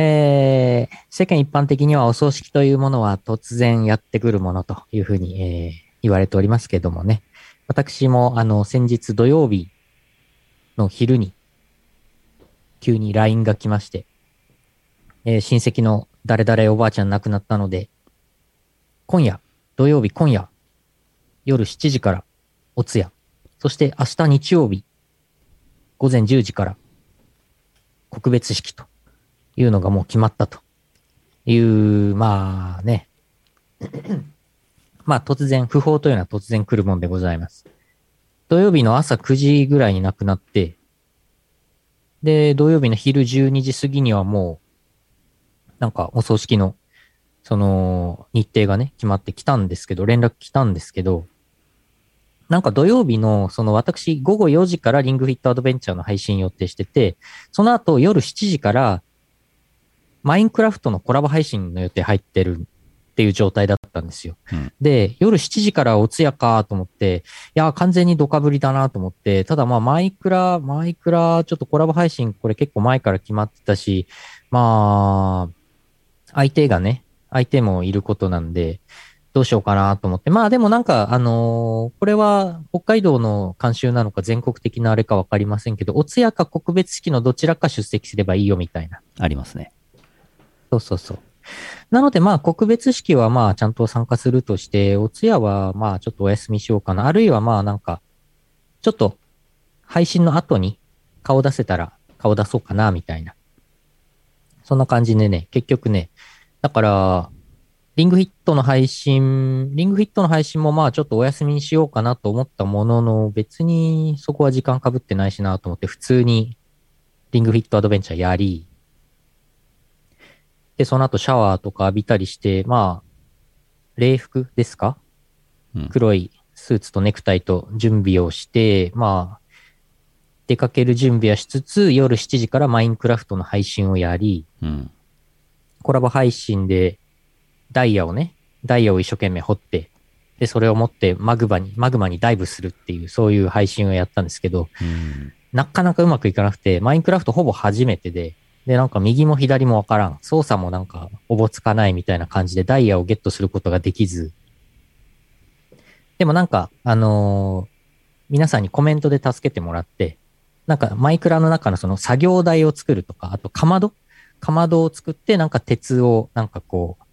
えー、世間一般的にはお葬式というものは突然やってくるものというふうに、えー、言われておりますけどもね。私も、あの、先日土曜日の昼に、急に LINE が来まして、えー、親戚の誰々おばあちゃん亡くなったので、今夜、土曜日今夜、夜7時からお通夜、そして明日日曜日、午前10時から告別式というのがもう決まったという、まあね。まあ突然、不法というのは突然来るもんでございます。土曜日の朝9時ぐらいに亡くなって、で、土曜日の昼12時過ぎにはもう、なんかお葬式の、その、日程がね、決まってきたんですけど、連絡来たんですけど、なんか土曜日の、その私、午後4時からリングフィットアドベンチャーの配信予定してて、その後夜7時からマインクラフトのコラボ配信の予定入ってるっていう状態だったんですよ。うん、で、夜7時からお通夜かと思って、いや、完全にドカぶりだなと思って、ただまあマイクラ、マイクラ、ちょっとコラボ配信これ結構前から決まってたし、まあ、相手がね、相手もいることなんで、どうしようかなと思って。まあでもなんか、あのー、これは北海道の慣習なのか全国的なあれかわかりませんけど、お通夜か告別式のどちらか出席すればいいよみたいな。ありますね。そうそうそう。なのでまあ告別式はまあちゃんと参加するとして、お通夜はまあちょっとお休みしようかな。あるいはまあなんか、ちょっと配信の後に顔出せたら顔出そうかなみたいな。そんな感じでね、結局ね、だから、リングフィットの配信、リングフィットの配信もまあちょっとお休みにしようかなと思ったものの、別にそこは時間かぶってないしなと思って普通にリングフィットアドベンチャーやり、で、その後シャワーとか浴びたりして、まあ、礼服ですか、うん、黒いスーツとネクタイと準備をして、まあ、出かける準備はしつつ、夜7時からマインクラフトの配信をやり、うん、コラボ配信でダイヤをね、ダイヤを一生懸命掘って、で、それを持ってマグマに、マグマにダイブするっていう、そういう配信をやったんですけど、うん、なかなかうまくいかなくて、マインクラフトほぼ初めてで、で、なんか右も左もわからん。操作もなんかおぼつかないみたいな感じでダイヤをゲットすることができず。でもなんか、あのー、皆さんにコメントで助けてもらって、なんかマイクラの中のその作業台を作るとか、あとかまど？かまどを作ってなんか鉄をなんかこう、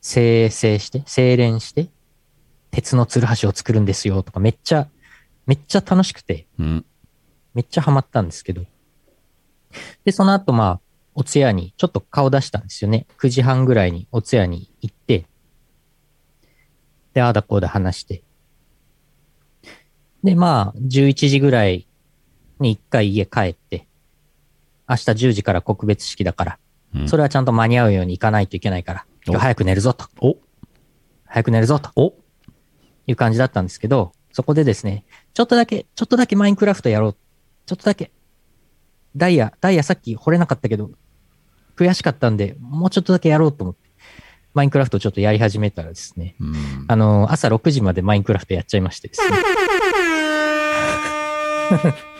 精製して、精錬して、鉄のつるはしを作るんですよとか、めっちゃ、めっちゃ楽しくて、うん、めっちゃハマったんですけど。で、その後、まあ、お通夜にちょっと顔出したんですよね。9時半ぐらいにお通夜に行って、で、ああだこうだ話して。で、まあ、11時ぐらいに一回家帰って、明日10時から告別式だから、うん、それはちゃんと間に合うように行かないといけないから、今日早く寝るぞと。お早く寝るぞと。おいう感じだったんですけど、そこでですね、ちょっとだけ、ちょっとだけマインクラフトやろう。ちょっとだけ。ダイヤ、ダイヤさっき掘れなかったけど、悔しかったんで、もうちょっとだけやろうと思って、マインクラフトちょっとやり始めたらですね、あの、朝6時までマインクラフトやっちゃいましてですね。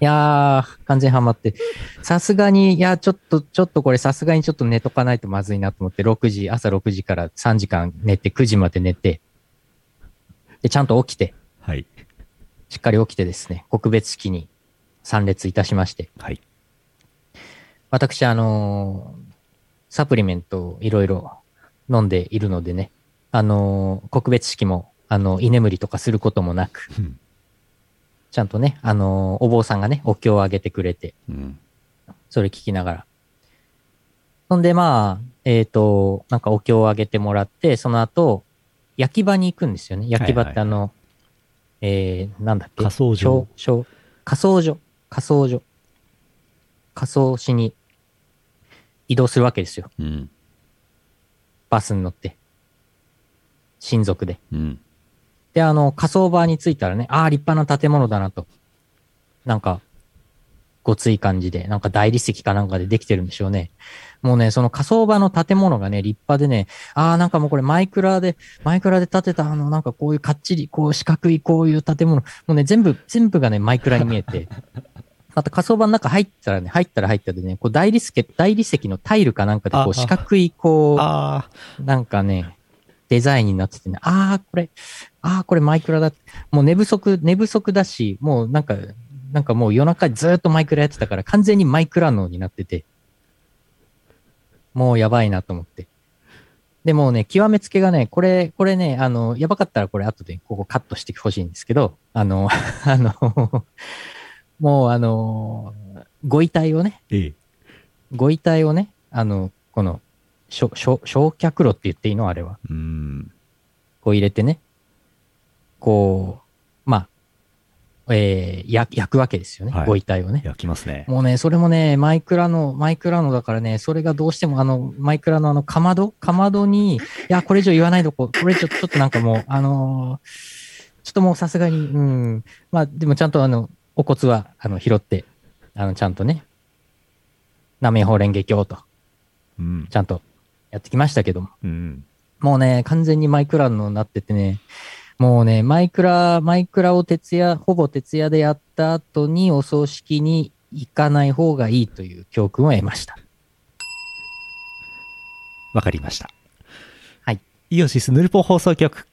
いやー、完全ハマって。さすがに、いや、ちょっと、ちょっとこれさすがにちょっと寝とかないとまずいなと思って、6時、朝6時から3時間寝て、9時まで寝て、で、ちゃんと起きて、はい。しっかり起きてですね、告別式に参列いたしまして、はい。私、あのー、サプリメントをいろいろ飲んでいるのでね、あのー、告別式も、あの、居眠りとかすることもなく、ちゃんとね、あのー、お坊さんがね、お経をあげてくれて、うん、それ聞きながら。そんで、まあ、えっ、ー、と、なんかお経をあげてもらって、その後、焼き場に行くんですよね。焼き場ってあの、はいはいはい、えー、なんだっけ？仮装所。仮装所。仮装所。仮装しに移動するわけですよ。うん、バスに乗って。親族で。うんで、あの、火葬場に着いたらね、ああ、立派な建物だなと。なんか、ごつい感じで、なんか大理石かなんかでできてるんでしょうね。もうね、その火葬場の建物がね、立派でね、ああ、なんかもうこれマイクラで、マイクラで建てたあの、なんかこういうかっちり、こう四角いこういう建物、もうね、全部、全部がね、マイクラに見えて、また仮想版の中入ったらね、入ったら入ったでね、こう大理石、大理石のタイルかなんかでこう四角いこう、なんかね、デザインになっててね、ああ、これ、ああ、これマイクラだ。もう寝不足、寝不足だし、もうなんか、なんかもう夜中ずっとマイクラやってたから完全にマイクラ脳になってて、もうやばいなと思って。でもね、極めつけがね、これ、これね、あの、やばかったらこれ後でここカットしてほしいんですけど、あの、あの、もうあの、ご遺体をね、ええ、ご遺体をね、あの、この、焼却炉って言っていいの？あれは。うん。こう入れてね、こう、まあ、えー、焼焼くわけですよね、はい、ご遺体をね。焼きますね。もうね、それもね、マイクラの、マイクラのだからね、それがどうしてもあの、マイクラのあの、かまど？かまどに、いや、これ以上言わないとこ、これ以上ちょっとなんかもう、あのー、ちょっともうさすがに、うん。まあ、でもちゃんとあの、お骨は、あの、拾って、あの、ちゃんとね、南明法蓮華経と、うん、ちゃんとやってきましたけども、うん、もうね、完全にマイクラのなっててね、もうね、マイクラ、マイクラを徹夜、ほぼ徹夜でやった後にお葬式に行かない方がいいという教訓を得ました。わかりました。はい。イオシスヌルポ放送局。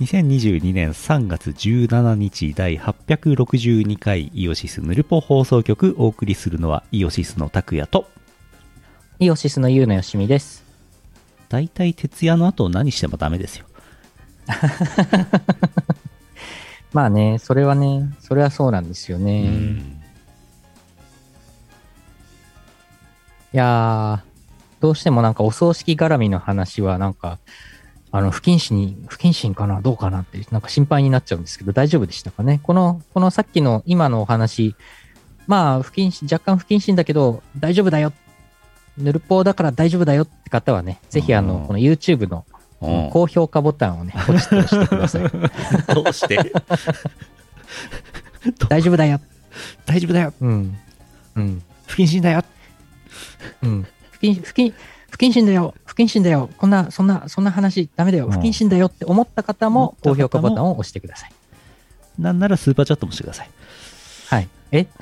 2022年3月17日第862回イオシスヌルポ放送局お送りするのはイオシスの拓也とイオシスのユウのよしみです。大体徹夜の後何してもダメですよ。まあね、それはね、それはそうなんですよね。いやー、どうしてもなんかお葬式絡みの話はなんか、あの、不謹慎に、不謹慎かなどうかなって、なんか心配になっちゃうんですけど、大丈夫でしたかね？この、このさっきの今のお話、まあ、不謹慎、若干不謹慎だけど、大丈夫だよ。ヌルポだから大丈夫だよって方はね、ぜひあの、この YouTube の高評価ボタンをね、ポチッと押してください。どうして？大丈夫だよ。大丈夫だよ。うん。うん。不謹慎だよ。うん。不謹、不謹、不謹慎だよ、不謹慎だよ、こんな、そんな、そんな話ダメだよ、不謹慎だよって思った方も、高評価ボタンを押してください。なんならスーパーチャットもしてください。はい。え？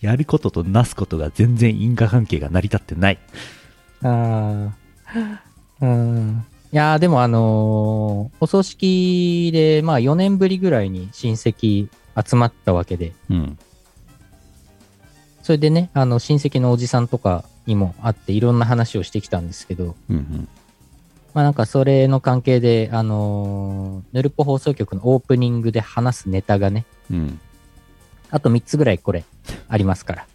やることとなすことが全然因果関係が成り立ってない。ああ。うん。いやでもあのー、お葬式で、まあ4年ぶりぐらいに親戚集まったわけで、うん、それでね、あの、親戚のおじさんとかにも会って、いろんな話をしてきたんですけど、うんうん、まあなんかそれの関係で、あのー、ヌルポ放送局のオープニングで話すネタがね、うん、あと3つぐらいこれ、ありますから。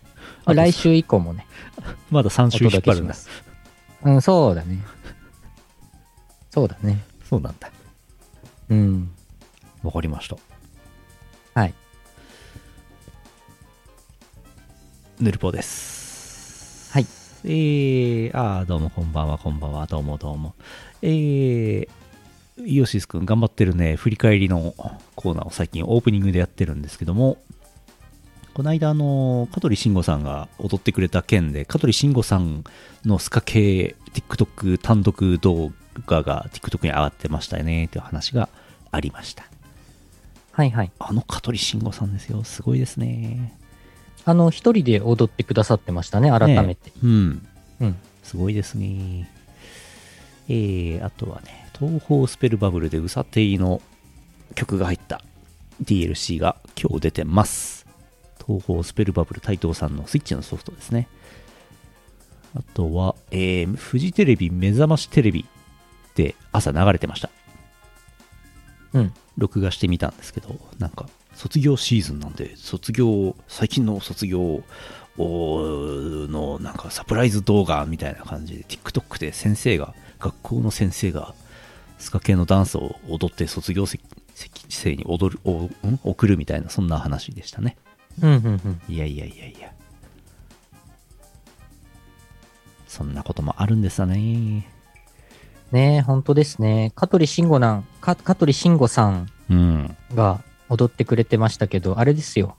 ま あ、来週以降もね、まだ3週引っ張るんです。うん、そうだね。そうだね。そうなんだ。うん。わかりました。はい。ヌルポです。はい。えー、あー、どうもこんばんは、こんばんは、どうもどうも。えー、イオシスくん頑張ってるね、振り返りのコーナーを最近オープニングでやってるんですけども、この間、あの、香取慎吾さんが踊ってくれた件で、香取慎吾さんのスカ系 TikTok 単独動画が TikTok に上がってましたよね、という話がありました。はいはい。あの香取慎吾さんですよ。すごいですね。あの、一人で踊ってくださってましたね、改めて。ね、うん。うん。すごいですね。えー、あとはね、東方スペルバブルでうさていの曲が入った DLC が今日出てます。東方スペルバブル台東さんのスイッチのソフトですね。あとは、えー、フジテレビ目覚ましテレビで朝流れてました。うん。録画してみたんですけど、なんか卒業シーズンなんで、卒業、最近の卒業のなんかサプライズ動画みたいな感じで、TikTok で先生が、学校の先生が、スカ系のダンスを踊って卒業生に踊る、送るみたいな、そんな話でしたね。うんうんうん。いやいやいやいや。そんなこともあるんですよね。ねえ、本当ですね。香取慎吾なん、香取慎吾さんが、踊ってくれてましたけど、あれですよ。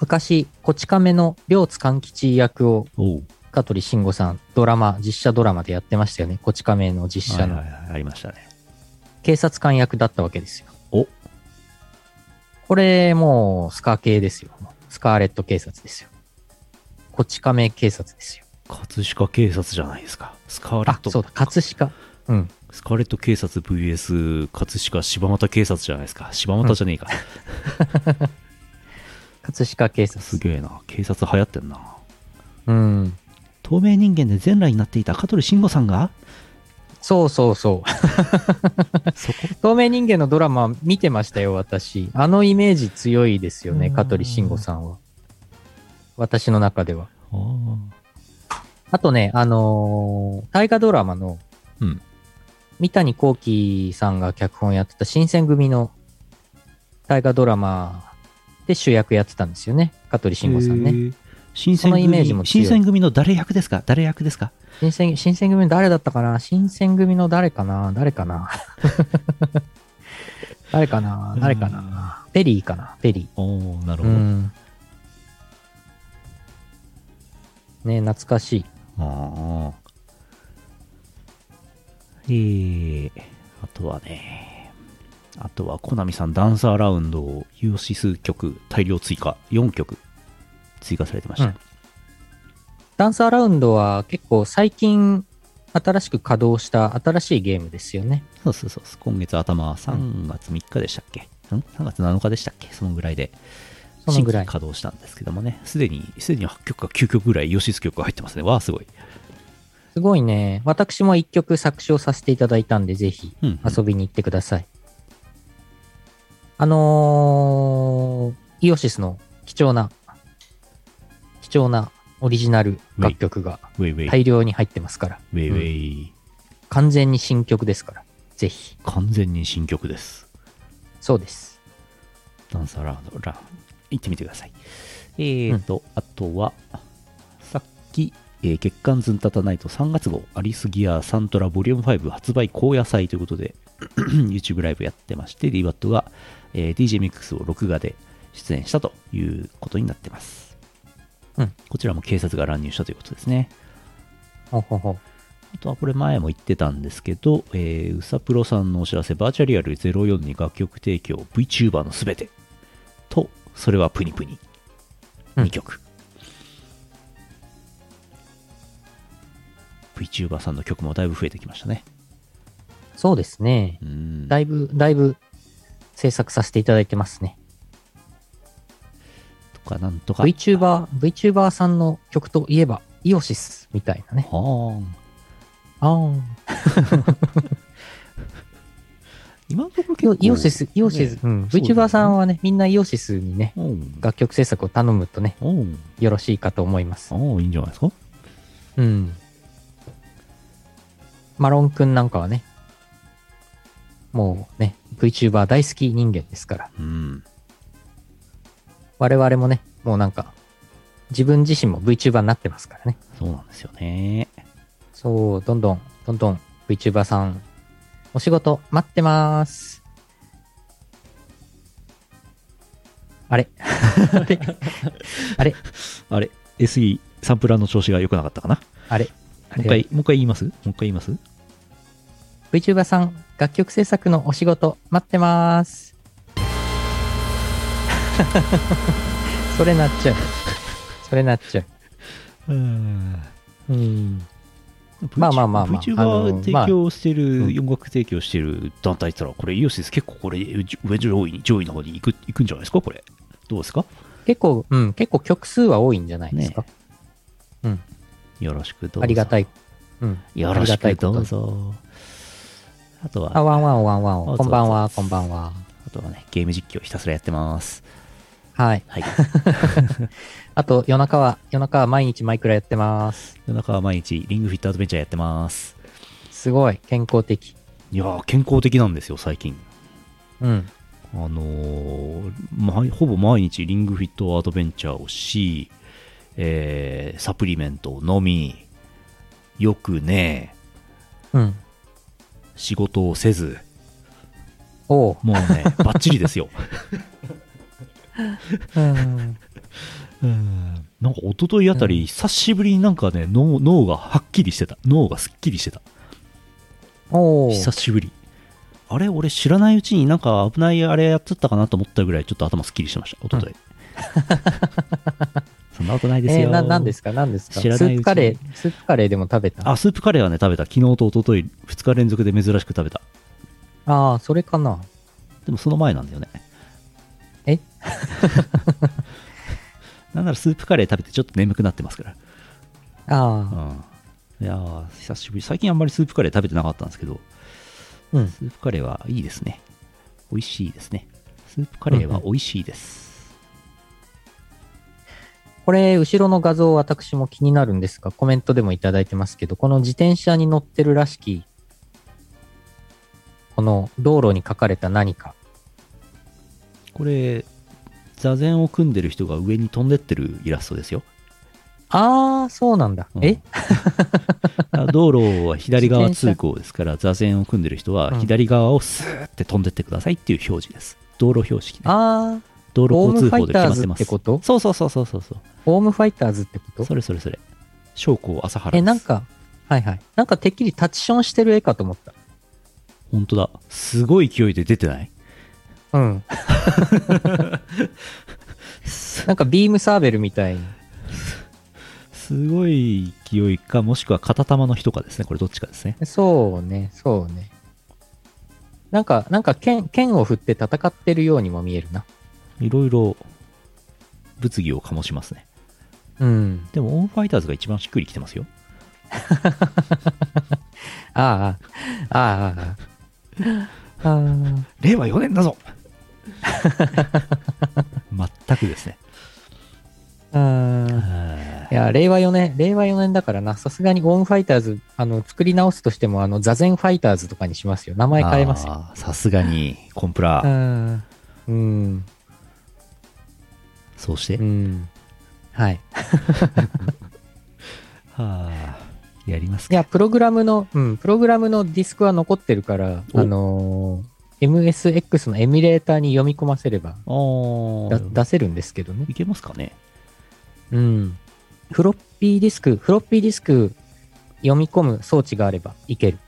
昔、こち亀の両津勘吉役を、香取慎吾さん、ドラマ、実写ドラマでやってましたよね。こち亀の実写の。はいはいはい、ありましたね。警察官役だったわけですよ。おこれ、もう、スカー系ですよ。スカーレット警察ですよ。こち亀警察ですよ。葛飾警察じゃないですか。スカーレッあ、ト。そうだ、葛飾。うん。スカーレット警察 VS 葛飾柴又警察じゃないですか。柴又じゃねえか。葛飾警察。すげえな。警察流行ってんな。うん。透明人間で全裸になっていた香取慎吾さんがそうそうそう。そこ透明人間のドラマ見てましたよ、私。あのイメージ強いですよね、うん香取慎吾さんは。私の中では。あとね、あのー大河ドラマの、うん三谷幸喜さんが脚本やってた新選組の大河ドラマで主役やってたんですよね、香取慎吾さんね。新選そのイメージも強い。組新選組の誰役ですか？誰役ですか？新選新選組の誰だったかな？新選組の誰かな？誰かな？誰かな？誰かな？ペリーかな？ペリー。おおなるほど。うん。ね懐かしい。ああ。えー、あとはね、あとはコナミさんダンサーラウンドをユーシス曲大量追加、4曲追加されてました。うんダンサーラウンドは結構最近新しく稼働した新しいゲームですよね。そうそうそう今月頭、3月3日でしたっけ、ん ?3 月7日でしたっけ？そのぐらいで、そのぐらい新規稼働したんですけどもね、すでに、すでに8曲か9曲ぐらいヨシス曲が入ってますね。わあ、すごい。すごいね。私も一曲作詞をさせていただいたんで、ぜひうん、遊びに行ってください。あのー、イオシスの貴重な、貴重なオリジナル楽曲が大量に入ってますから、ウェイウェイ、完全に新曲ですから、ぜひ。完全に新曲です。そうです。ダンサーラウンド、ラン、行ってみてください。えーと、あとは、さっき、えー月刊ズンタタナイト3月号、アリスギアサントラボリューム5発売高野菜ということで、YouTube ライブやってまして、DWAT が、えー DJ ミックスを録画で出演したということになってます。うんこちらも警察が乱入したということですね。ほほほ。あとはこれ前も言ってたんですけど、えー、うさプロさんのお知らせ、バーチャリアル04に楽曲提供、VTuber のすべて。と、それはプニプニ。うん2曲。VTuber さんの曲もだいぶ増えてきましたね。そうですね。うん。だいぶ、だいぶ制作させていただいてますね。とか、なんとか。VTuber、VTuber さんの曲といえば、イオシスみたいなね。はーん。あー 今のところイ結構オイオシス、イオシス、ねうん。VTuber さんはね、みんなイオシスにね、うん。楽曲制作を頼むとね、うん。よろしいかと思います。ああ、いいんじゃないですか？うん。マロンくんなんかはね、もうね、VTuber 大好き人間ですから、うん。我々もね、もうなんか、自分自身も VTuber になってますからね。そうなんですよね。そう、どんどん、どんどん VTuber さん、お仕事待ってまーす。あれ？あれ？あれ？あれ ?SE サンプラーの調子が良くなかったかな？あれ？もう一回、もう一回言います？もう一回言います？VTuber さん、楽曲制作のお仕事待ってまーす。それなっちゃう。それなっちゃう。うん。うん。まあまあまあまあ VTuber 提供してる、うん音楽提供してる団体って言ったら、これ、イオシス結構これ、上上位に、上位の方に行く、行くんじゃないですか？これ。どうですか？結構、うん、結構曲数は多いんじゃないですか？よろしくどうぞ。ありがたい。うん。よろしくどうぞ。あとは、あ、ワンワンワンワン。こんばんは、こんばんは。あとはね、ゲーム実況ひたすらやってます。はい。はい。あと、夜中は、夜中は毎日マイクラやってます。夜中は毎日、リングフィットアドベンチャーやってます。すごい、健康的。いやー、健康的なんですよ、最近。うん。あのーまほぼ毎日リングフィットアドベンチャーをし、えーサプリメントを飲み、よくね、うん。仕事をせず、おう。もうね、バッチリですよ。うん。うんなんか一昨日あたり、久しぶりになんかね脳、脳がはっきりしてた。脳がすっきりしてた。おう。久しぶり。あれ？俺知らないうちになんか危ないあれやっちゃったかなと思ったぐらいちょっと頭すっきりしました。おととい。そんなことないですよ。えー、な、ですか？何ですか？知らないスープカレー、スープカレーでも食べた？あ、スープカレーはね、食べた。昨日と一昨日2日連続で珍しく食べた。ああ、それかな。でもその前なんだよね。え なんならスープカレー食べてちょっと眠くなってますから。あうん。いやー、久しぶり。最近あんまりスープカレー食べてなかったんですけど、あ、うん。スープカレーはいいですね。美味しいですね。スープカレーは美味しいです。これ、後ろの画像、私も気になるんですが、コメントでもいただいてますけど、この自転車に乗ってるらしき、この道路に書かれた何か。これ、座禅を組んでる人が上に飛んでってるイラストですよ。ああ、そうなんだ。うんえ？あ道路は左側通行ですから、座禅を組んでる人はうん左側をスーって飛んでってくださいっていう表示です。道路標識ね。ああ、道路交通法で決まってます。そうそうそうそうそうそう。ホームファイターズってこと？それそれそれ。将校朝原。え、なんか、はいはい。なんかてっきりタッチションしてる絵かと思った。本当だ。すごい勢いで出てない？うん。なんかビームサーベルみたいに。すごい勢いか、もしくは片玉の人かですね。これどっちかですね。そうね、そうね。なんか、なんか剣、剣を振って戦ってるようにも見えるな。いろいろ物議を醸しますね。うん。でも、オンファイターズが一番しっくりきてますよ。ああ、ああ、ああ。ああ令和4年だぞ全くですね。ああいや、令和4年、令和4年だからな、さすがにオンファイターズ、あの、作り直すとしても、あの、座禅ファイターズとかにしますよ。名前変えますよ。さすがに、コンプラ、うん。うん。そうして？うん。はい。はあ、やりますか。いや、プログラムの、うん、プログラムのディスクは残ってるから、おあのー MSX のエミュレーターに読み込ませれば出せるんですけどね。いけますかね。うん。フロッピーディスク、フロッピーディスク読み込む装置があればいける。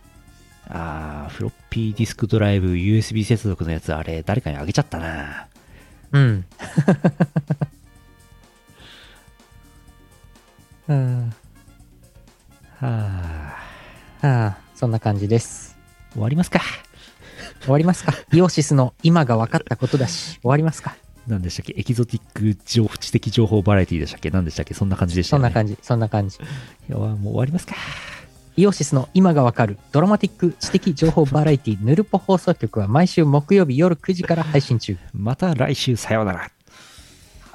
ああ、フロッピーディスクドライブ USB 接続のやつ、あれ、誰かにあげちゃったな。うん。うん。はあ、はあ、そんな感じです。終わりますか。終わりますか？イオシスの今が分かったことだし、終わりますか？何でしたっけ？エキゾティック情報知的情報バラエティでしたっけ？何でしたっけ？そんな感じでしたよね。そんな感じ、そんな感じ。いやもう終わりますか。イオシスの今がわかるドラマティック知的情報バラエティヌルポ放送局は毎週木曜日夜9時から配信中。また来週さようなら。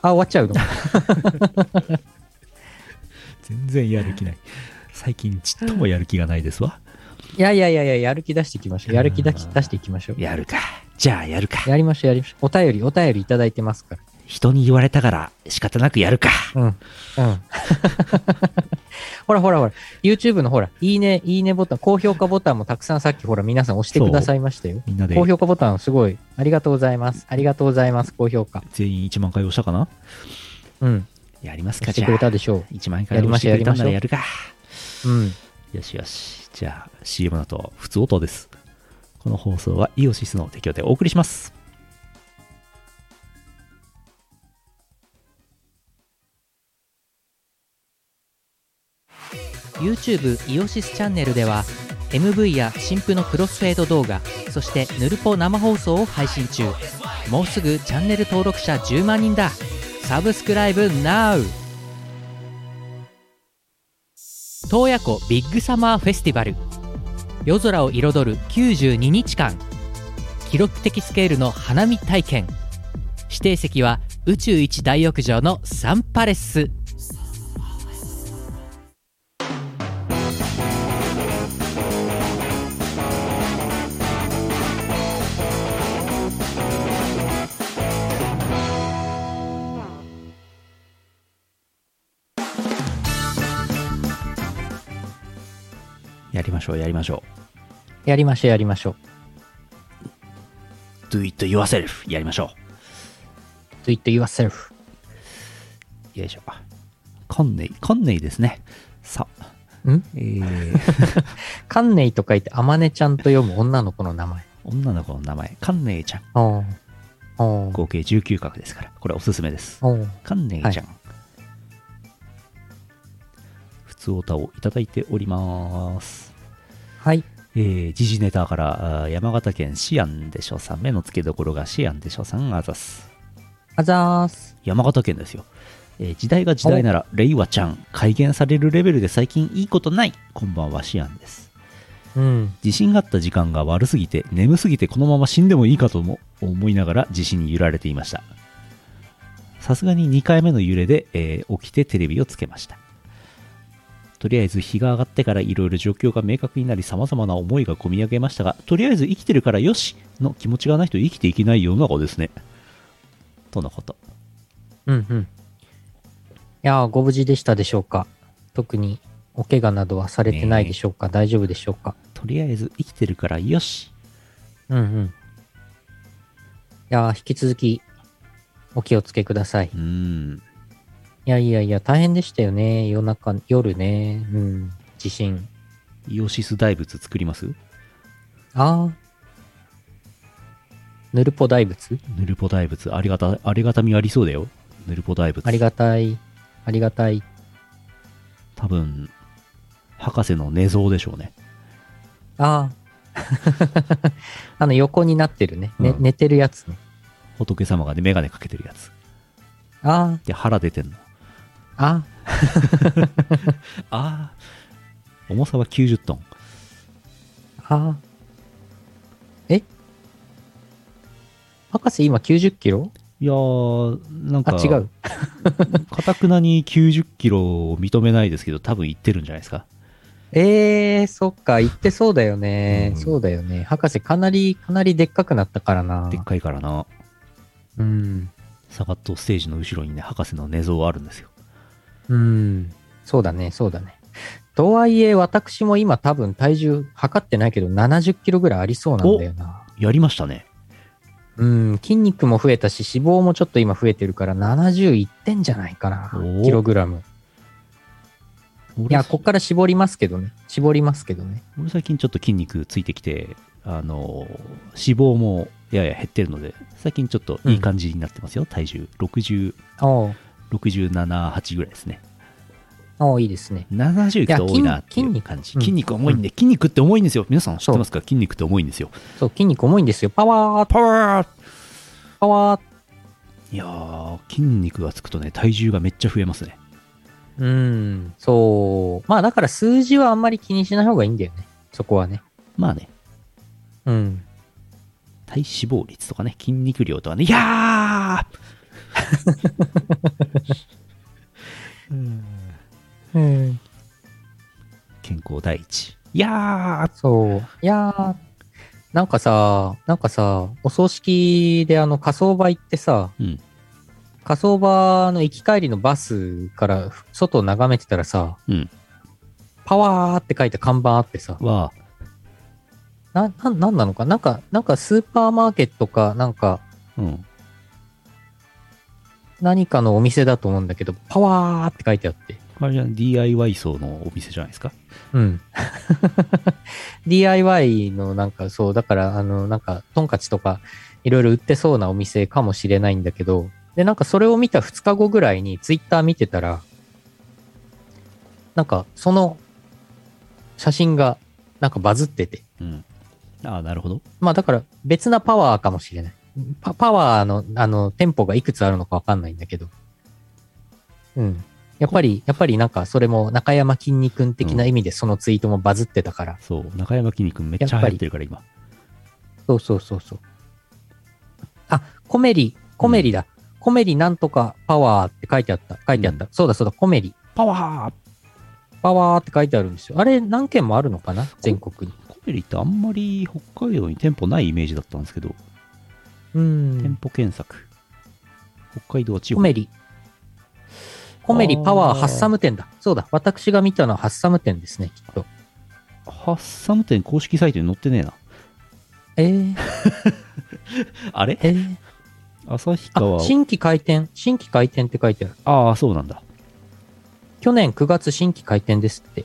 あ、終わっちゃうの？全然やる気ない。最近ちっともやる気がないですわ。いやいやいやいや、やる気出していきましょう。やる気出し出していきましょう。やるか。じゃあやるか。やりましょう、やりましょう。お便り、お便りいただいてますから。人に言われたから仕方なくやるか。うん。うん。ほらほらほら、YouTube のほら、いいね、いいねボタン、高評価ボタンもたくさんさっきほら皆さん押してくださいましたよ。みんなで高評価ボタンすごい。ありがとうございます。ありがとうございます。高評価。全員1万回押したかな？うん。やりますか、押してくれじゃあ。たでしょ1万回押してくれたんならやるか。う。うん。よしよし。じゃあ CM の後、普通音です。この放送はイオシスの提供でお送りします。YouTube イオシスチャンネルでは MV や新譜のクロスフェード動画そしてヌルポ生放送を配信中もうすぐチャンネル登録者10万人だサブスクライブ NOW 洞爺湖ビッグサマーフェスティバル夜空を彩る92日間。記録的スケールの花火体験。指定席は宇宙一大浴場のサンパレス。しょう、やりましょやりましょうやりましょうう。Do it yourself やりましょ Do it yourself う。よいしょ。カンネイ、カンネイですね。さ、ん？えー、カンネイと書いて、アマネちゃんと読む女の子の名前。女の子の名前、カンネイちゃん。合計19画ですから、これおすすめです。カンネイちゃん。普通オタをいただいております。はい。えー、時事ネタから、山形県シアンでしょさん、目の付けどころがシアンでしょさん、あざす。あざーす。山形県ですよ。えー時代が時代なら、レイワちゃん、改元されるレベルで最近いいことない。こんばんは、シアンです。うん。地震があった時間が悪すぎて、眠すぎてこのまま死んでもいいかとも思いながら地震に揺られていました。さすがに2回目の揺れで、えー起きてテレビをつけました。とりあえず日が上がってからいろいろ状況が明確になり様々な思いが込み上げましたが、とりあえず生きてるからよしの気持ちがないと生きていけない世の中ですね。とのこと。うんうん。いやー、ご無事でしたでしょうか特にお怪我などはされてないでしょうか、大丈夫でしょうかとりあえず生きてるからよし。うんうん。いやー、引き続きお気をつけください。うーん。いやいやいや、大変でしたよね。夜中、夜ね。うん。地震。イオシス大仏作ります？あー。ヌルポ大仏？ヌルポ大仏。ありがた、ありがたみありそうだよ。ヌルポ大仏。ありがたい。ありがたい。多分、博士の寝相でしょうね。あー。あの、横になってるね。ねうん寝てるやつね。仏様がね、メガネかけてるやつ。あー。で、腹出てんの。あ？あ あ。重さは90トン。ー。あ？ー。え？博士今90キロ？いやー、なんあ、か、違う。かたくなに90キロを認めないですけど、多分いってるんじゃないですか。えー、そっか、言ってそうだよね。うんそうだよね。博士かなり、かなりでっかくなったからなで。っかいからな。うん。サガットステージの後ろにね、博士の寝相あるんですよ。うん。そうだね、そうだね。とはいえ、私も今多分体重測ってないけど、70キロぐらいありそうなんだよな。やりましたね。うん、筋肉も増えたし、脂肪もちょっと今増えてるから、70いってんじゃないかなお。キログラム。い俺や、こっから絞りますけどね。絞りますけどね。俺最近ちょっと筋肉ついてきて、あの、脂肪もやや減ってるので、最近ちょっといい感じになってますよ、体重。60、おう67、8ぐらいですね。おういいですね。70いくと多いなっていう感じ。いや筋筋肉重いんで、筋肉って重いんですよ。皆さん知ってますか？筋肉って重いんですよ。そう、筋肉重いんですよ。パワー、パワーパワー。いやー、筋肉がつくとね、体重がめっちゃ増えますね。うん、そう。まあだから数字はあんまり気にしない方がいいんだよね。そこはね。まあね、うん。体脂肪率とかね、筋肉量とかね、いやーうん。健康第一。いやーそう。いやー、なんかさ、なんかさ、お葬式であの火葬場行ってさ、うん火葬場の行き帰りのバスから外を眺めてたらさ、うん。パワーって書いた看板あってさ、は、な、な、なんなのか？なんか、なんかスーパーマーケットか、なんか、うん。何かのお店だと思うんだけど、パワーって書いてあって。あれじゃん DIY 層のお店じゃないですか？うん。DIY のなんかそう、だからあの、なんか、トンカチとかいろいろ売ってそうなお店かもしれないんだけど、で、なんかそれを見た2日後ぐらいにツイッター見てたら、なんかその写真がなんかバズってて、うん。ああ、なるほど。まあだから別なパワーかもしれない。パパワーのあの店舗がいくつあるのかわかんないんだけど。うん。やっぱり、やっぱりなんかそれも中山きんに君的な意味でそのツイートもバズってたから、そう、中山きんに君めっちゃ流行ってるから、今。そうそうそうそう。あ、コメリ、コメリだ。コメリなんとかパワーって書いてあった。書いてあった。そうだそうだ、コメリ。パワーパワーって書いてあるんですよ。あれ何件もあるのかな？全国に。コメリってあんまり北海道に店舗ないイメージだったんですけど、う店ん。舗検索。北海道は地方。コメリ。コメリパワーハッサム店だ。そうだ。私が見たのはハッサム店ですね、きっと。ハッサム店公式サイトに載ってねえな。えー、あれ？えー、旭川あ、。新規開店。新規開店って書いてある。ああ、そうなんだ。去年9月新規開店ですって。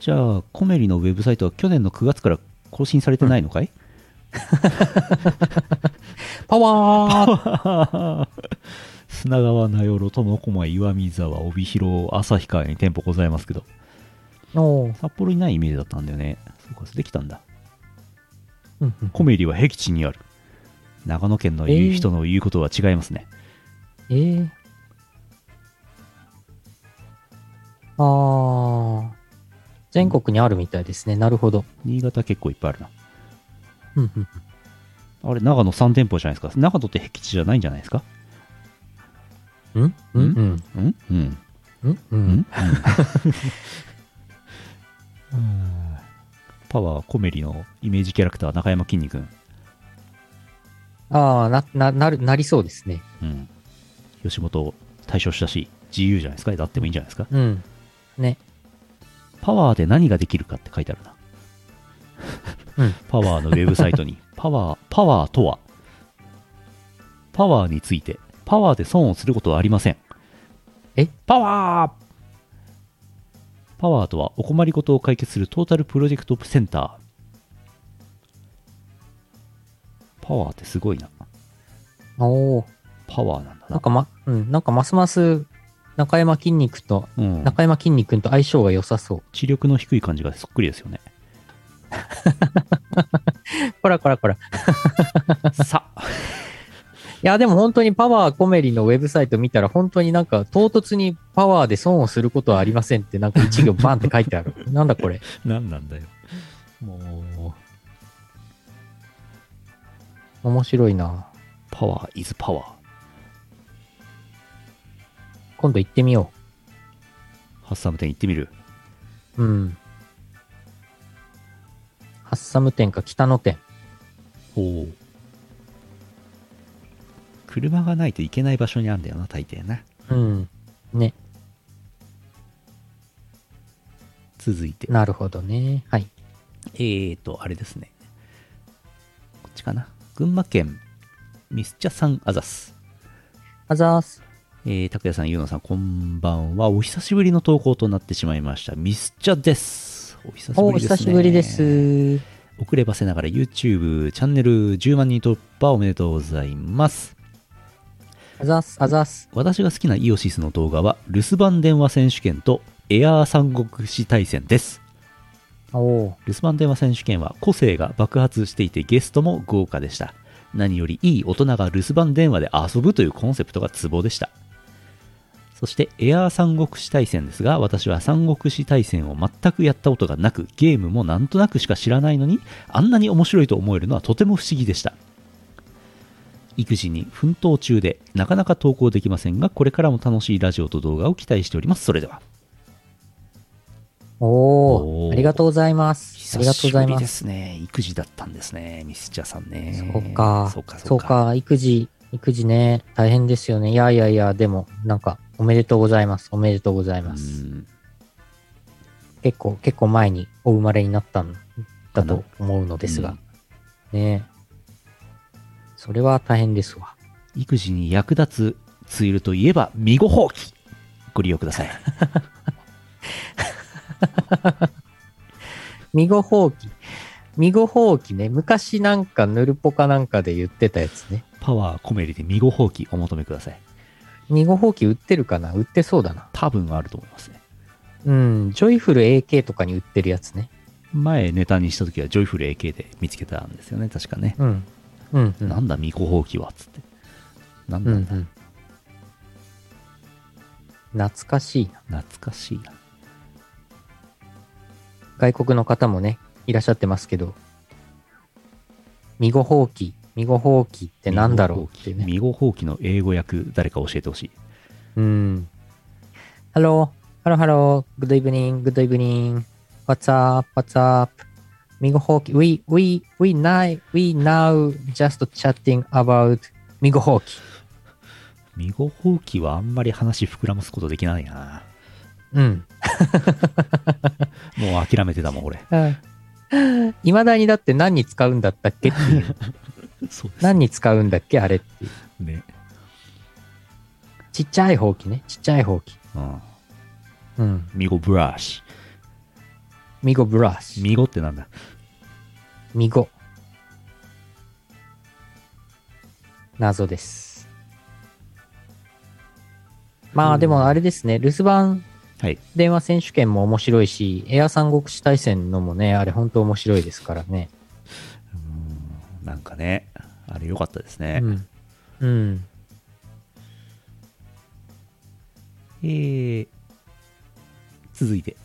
じゃあ、コメリのウェブサイトは去年の9月から更新されてないのかい、パワー。砂川名寄苫小牧岩見沢帯広旭川に店舗ございますけど。札幌にないイメージだったんだよね。そうかできたんだ。うんうん。コメリは僻地にある。長野県の言う人の言うことは違いますね、えー、あー。全国にあるみたいですね。なるほど。新潟結構いっぱいあるなあれ長野3店舗じゃないですか。長野って僻地じゃないんじゃないですか？うん？うん？うん？うん。うん？うん。ううん。ん？パワーコメリのイメージキャラクター中山きんに君。ああ、な、な、なる、なりそうですね。うん。吉本退所したし自由じゃないですか？だってもいいんじゃないですか？うん。ね。パワーで何ができるかって書いてあるな。うんパワーのウェブサイトに、パワー、パワーとは、パワーについて、パワーで損をすることはありません。え？パワーパワーとは、お困りごとを解決するトータルプロジェクトセンター。パワーってすごいな。おお。パワーなんだな。なんかま、うん、なんかますます中山筋肉と、うん、中山筋肉と相性が良さそう。知力の低い感じがそっくりですよね。こらこらこら。いさ、や、でも本当にパワーコメリのウェブサイト見たら本当になんか唐突にパワーで損をすることはありませんってなんか一行バンって書いてある。なんだこれ。何なんだよ。もう、面白いな。パワー is パワー。今度行ってみよハッサム店行ってみる。う。うん。ハッサム店か北野店。おお。車がないといけない場所にあるんだよな、大抵な。うん。ね。続いて。なるほどね。はい。えーと、あれですね。こっちかな。群馬県、ミスチャサンアザス。あざーす。えー、拓也さん、ゆうのさん、こんばんは。お久しぶりの投稿となってしまいました。ミスチャです。お久しおぶりです、ね。久しぶりです。遅ればせながら YouTube チャンネル10万人突破おめでとうございます。あざーす。あざーす。私が好きなイオシスの動画は、留守番電話選手権とエアー三国志対戦です。おお留守番電話選手権は個性が爆発していてゲストも豪華でした。何よりいい大人が留守番電話で遊ぶというコンセプトがツボでした。そしてエアー三国志対戦ですが、私は三国志対戦を全くやったことがなく、ゲームもなんとなくしか知らないのに、あんなに面白いと思えるのはとても不思議でした。育児に奮闘中で、なかなか投稿できませんが、これからも楽しいラジオと動画を期待しております。それでは。おおありがとうございます。ありがとうございま。久しぶりですすね。育児だったんですね、ミスチャさんね。そうか。そうか、そうか。育児、育児ね、大変ですよね。いやいやいや、でも、なんか、おめでとうございます。おめでとうございます。うん結構、結構前にお生まれになったんだと思うのですが。ねそれは大変ですわ。育児に役立つツールといえば、ミゴホウキ。ご利用ください。ミゴホウキ。ミゴホウキね。昔なんかヌルポかなんかで言ってたやつね。パワーコメリでミゴホウキお求めください。ミゴホウキ売ってるかな？売ってそうだな。多分あると思いますね。うん。ジョイフル AK とかに売ってるやつね。前ネタにした時はジョイフル AK で見つけたんですよね、確かね。うん。うん、うん。なんだミゴホウキはつって。なんうん、うん。懐かしいな。懐かしいな。外国の方もね、いらっしゃってますけど、ミゴホウキ、ミゴホウキってなんだろうってね。ミゴホウキの英語訳、誰か教えてほしい。うん。Hello, hello, hello, good evening, good evening. What's up, what's up? ミゴホウキ、we, we, we now, we now just chatting about ミゴホウキ。ミゴホウキはあんまり話膨らますことできないな。うん。もう諦めてたもん、俺。いまだにだって何に使うんだったっけっていう。そうです何に使うんだっけあれっていう。ね。ちっちゃいほうきね。ちっちゃいほうき。うん。うん。ミゴブラシ。ミゴブラシ。ミゴってなんだ？ミゴ。謎です。まあでもあれですね、留守番はい。電話選手権も面白いし、エア三国志大戦のもね、あれ本当面白いですからね。なんかね、あれ良かったですね。うん。うん。えー、続いて、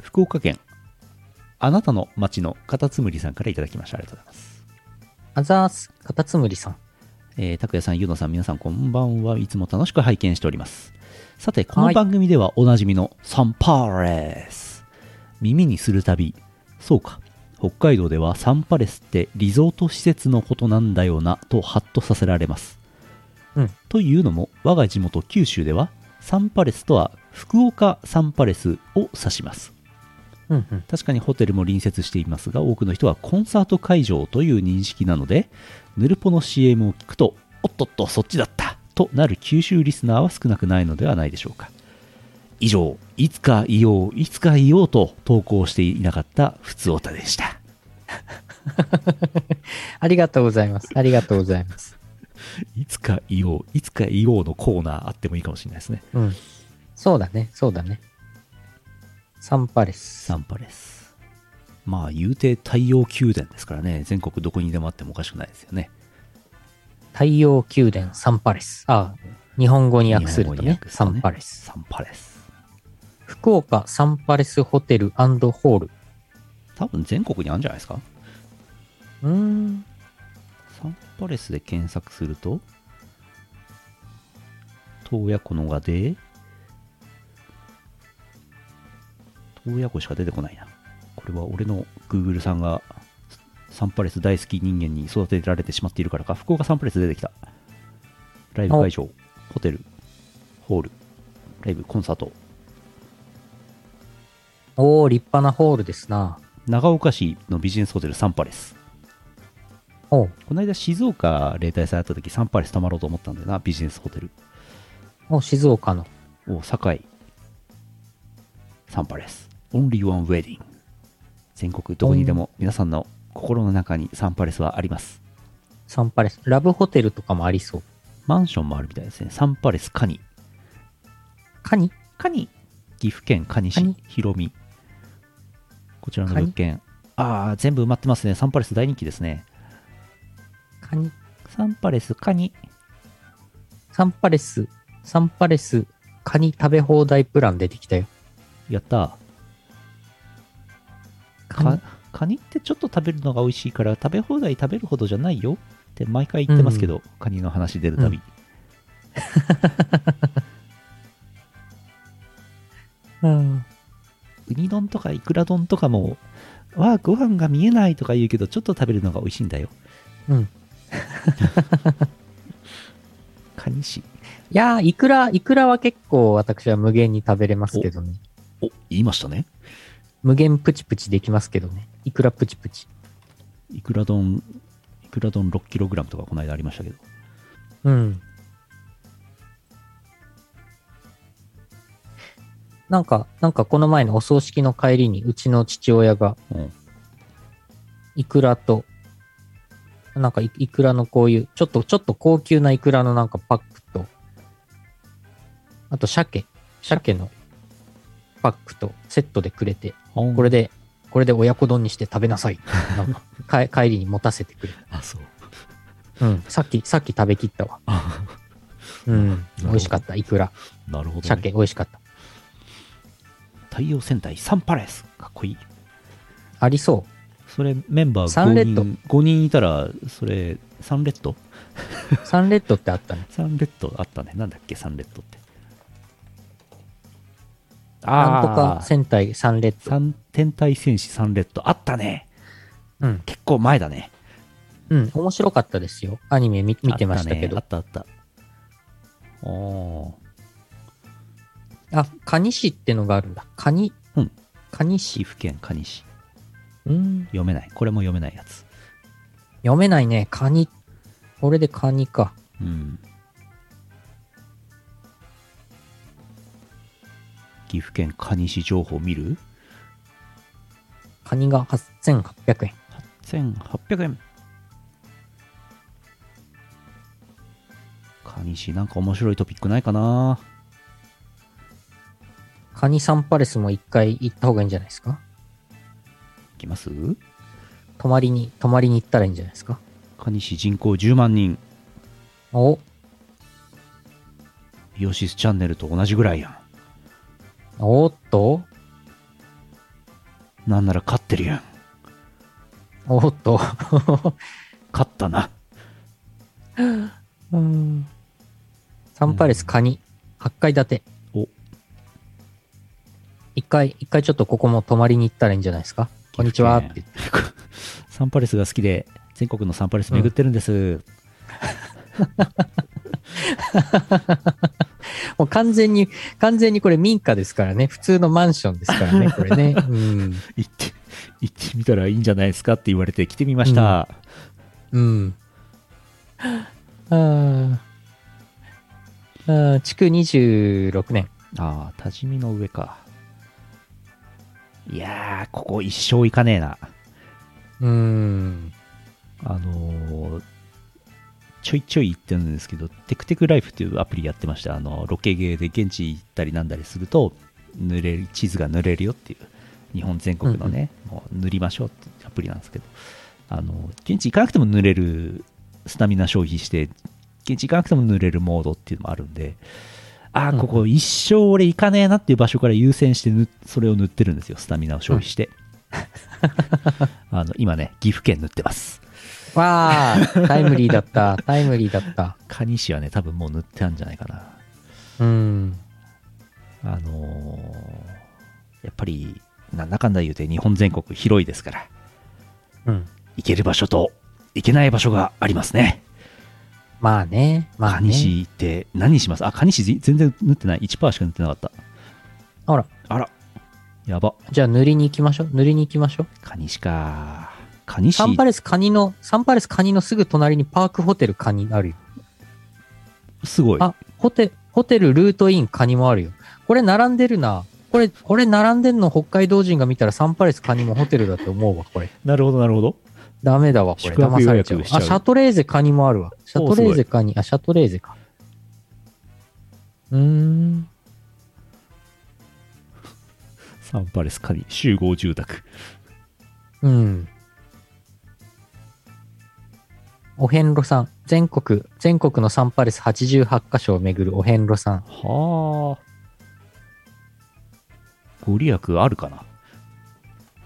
福岡県、あなたの町のカタツムリさんからいただきました。ありがとうございます。アザース、カタツムリさん。えー、拓也さん、ゆうのさん、皆さんこんばんはいつも楽しく拝見しております。さて、この番組ではおなじみのサンパレス。耳にするたび、そうか、北海道ではサンパレスってリゾート施設のことなんだよなとハッとさせられます。うんというのも、我が地元九州では、サンパレスとは福岡サンパレスを指します。うんうん。確かにホテルも隣接していますが多くの人はコンサート会場という認識なのでヌルポの CM を聞くとおっとっとそっちだったとなる九州リスナーは少なくないのではないでしょうか以上いつかいよういつかいようと投稿していなかったふつおたでした ありがとうございます。ありがとうございます。いつかいよういつかいようのコーナーあってもいいかもしれないですねうん。そうだね、そうだね。サンパレス。サンパレスまあ言うて太陽宮殿ですからね全国どこにでもあってもおかしくないですよね太陽宮殿サンパレス。あ日本語に訳すると日本語にね、サンパレス。サンパレス福岡サンパレスホテルホール。多分全国にあるんじゃないですか？うーん。サンパレスで検索すると、洞爺湖のがで、洞爺湖しか出てこないな。これは俺の Google さんがサンパレス大好き人間に育てられてしまっているからか、福岡サンパレス出てきた。ライブ会場、ホテル、ホール、ライブ、コンサート、おー、立派なホールですな。長岡市のビジネスホテルサンパレス。おう。この間静岡例大祭あった時サンパレス泊まろうと思ったんだよな、ビジネスホテル。お静岡の。お堺。サンパレス。Only One Wedding 全国どこにでも皆さんの心の中にサンパレスはあります。サンパレス。ラブホテルとかもありそう。マンションもあるみたいですね。サンパレスカニ。カニ？カニ。岐阜県カニ市。ひろみこちらの物件。ああ全部埋まってますね。サンパレス大人気ですね。カニ。サンパレスカニ。サンパレス、サンパレス、カニ食べ放題プラン出てきたよ。やった。カニ？かカニってちょっと食べるのが美味しいから食べ放題食べるほどじゃないよ。って毎回言ってますけど、カニの話出るたび、うん。ウニ丼とかイクラ丼とかも、わあ、ご飯が見えないとか言うけど、ちょっと食べるのが美味しいんだよ。うん。カニし。いやー、イクラ、イクラは結構私は無限に食べれますけどね。お、言いましたね。無限プチプチできますけどね。イクラプチプチ。イクラ丼、イクラ丼 6kg とかこの間ありましたけど。うん。なんか、なんかこの前のお葬式の帰りにうちの父親がうん。イクラと、なんかイイクラのこういう、ちょっと、ちょっと高級なイクラのなんかパックと、あと鮭、鮭のパックとセットでくれて、ここれで、これで親子丼にして食べなさい。なんかか 帰りに持たせてくれあ、そう。うん。さっき、さっき食べきったわ。うん。美味しかった。イクラ。なるほど、ね。鮭、美味しかった。太陽戦隊サンパレス。かっこいい。ありそそれメンバー5サンレッド人 ,5 人いたら、それ、サンレッド？う。サンレッドってあったね。サンレッドあったね。なんだっけ、サンレッドって。なんとあか戦隊サンレッド。三天体戦士サンレッドあったね。うん。結構前だね。うん。面白かったですよ。アニメ見見てましたけど。あったねあったあった。おあ、カニ市ってのがあるんだ。カニ。うん。カニ市。岐阜県可児市。うん。読めない。これも読めないやつ。読めないね。カニ。これでカニか。うん。岐阜県可児市情報見る？カニが8800円。1800円。カニシ、なんか面白いトピックないかな？カニサンパレスも一回行った方がいいんじゃないですか？いきます？泊まりに、泊まりに行ったらいいんじゃないですか？カニシ人口10万人。お、イオシスチャンネルと同じぐらいやん。おっと？なんなら勝ってるやん。おっと？勝ったな。うん。サンパレスカニ、8階建て。お、一回、一回ちょっとここも泊まりに行ったらいいんじゃないですか？こんにちはって言って。サンパレスが好きで、全国のサンパレス巡ってるんです。もう完全に、完全にこれ民家ですからね。普通のマンションですからね、これね。うん。行って、行ってみたらいいんじゃないですかって言われて来てみました。うん。あーあー、築26年。ああ、多治見の上か。いやー、ここ一生行かねえな。うん。あのーちょいちょい行ってるんですけど、テクテクライフっていうアプリやってました。あの、ロケゲーで現地行ったりなんだりすると、塗れる、地図が塗れるよっていう、日本全国のね、もう塗りましょうっていうアプリなんですけど、あの、現地行かなくても塗れる、スタミナ消費して、現地行かなくても塗れるモードっていうのもあるんで、ああ、ここ一生俺行かねえなっていう場所から優先して塗それを塗ってるんですよ、スタミナを消費して。あの、今ね、岐阜県塗ってます。わあ、タイムリーだった。タイムリーだった。蟹市はね、多分もう塗ってあるんじゃないかな。うん。あのーやっぱり、なんだかんだ言うて日本全国広いですから、うん。行ける場所と行けない場所がありますね。まあね。まあ蟹ね。市って何します？あ、蟹市全然塗ってない。1%しか塗ってなかった。あら。あら。やば。じゃあ塗りに行きましょう。塗りに行きましょう。蟹市か。蟹市サンパレスカニの、サンパレスカニのすぐ隣にパークホテルカニあるよ。すごい。あ、ホテ、ホテルルートインカニもあるよ。これ並んでるな。これ、これ並んでんの北海道人が見たらサンパレスカニもホテルだと思うわ、これ。なるほど、なるほど。ダメだわ、これ。宿泊騙されちゃうしちゃうあ、シャトレーゼカニもあるわ。シャトレーゼカニ、あ、シャトレーゼか。うーん。サンパレス蟹集合住宅。うん。お遍路さん。全国、全国のサンパレス88カ所を巡るお遍路さん。はあ。ご利益あるかな？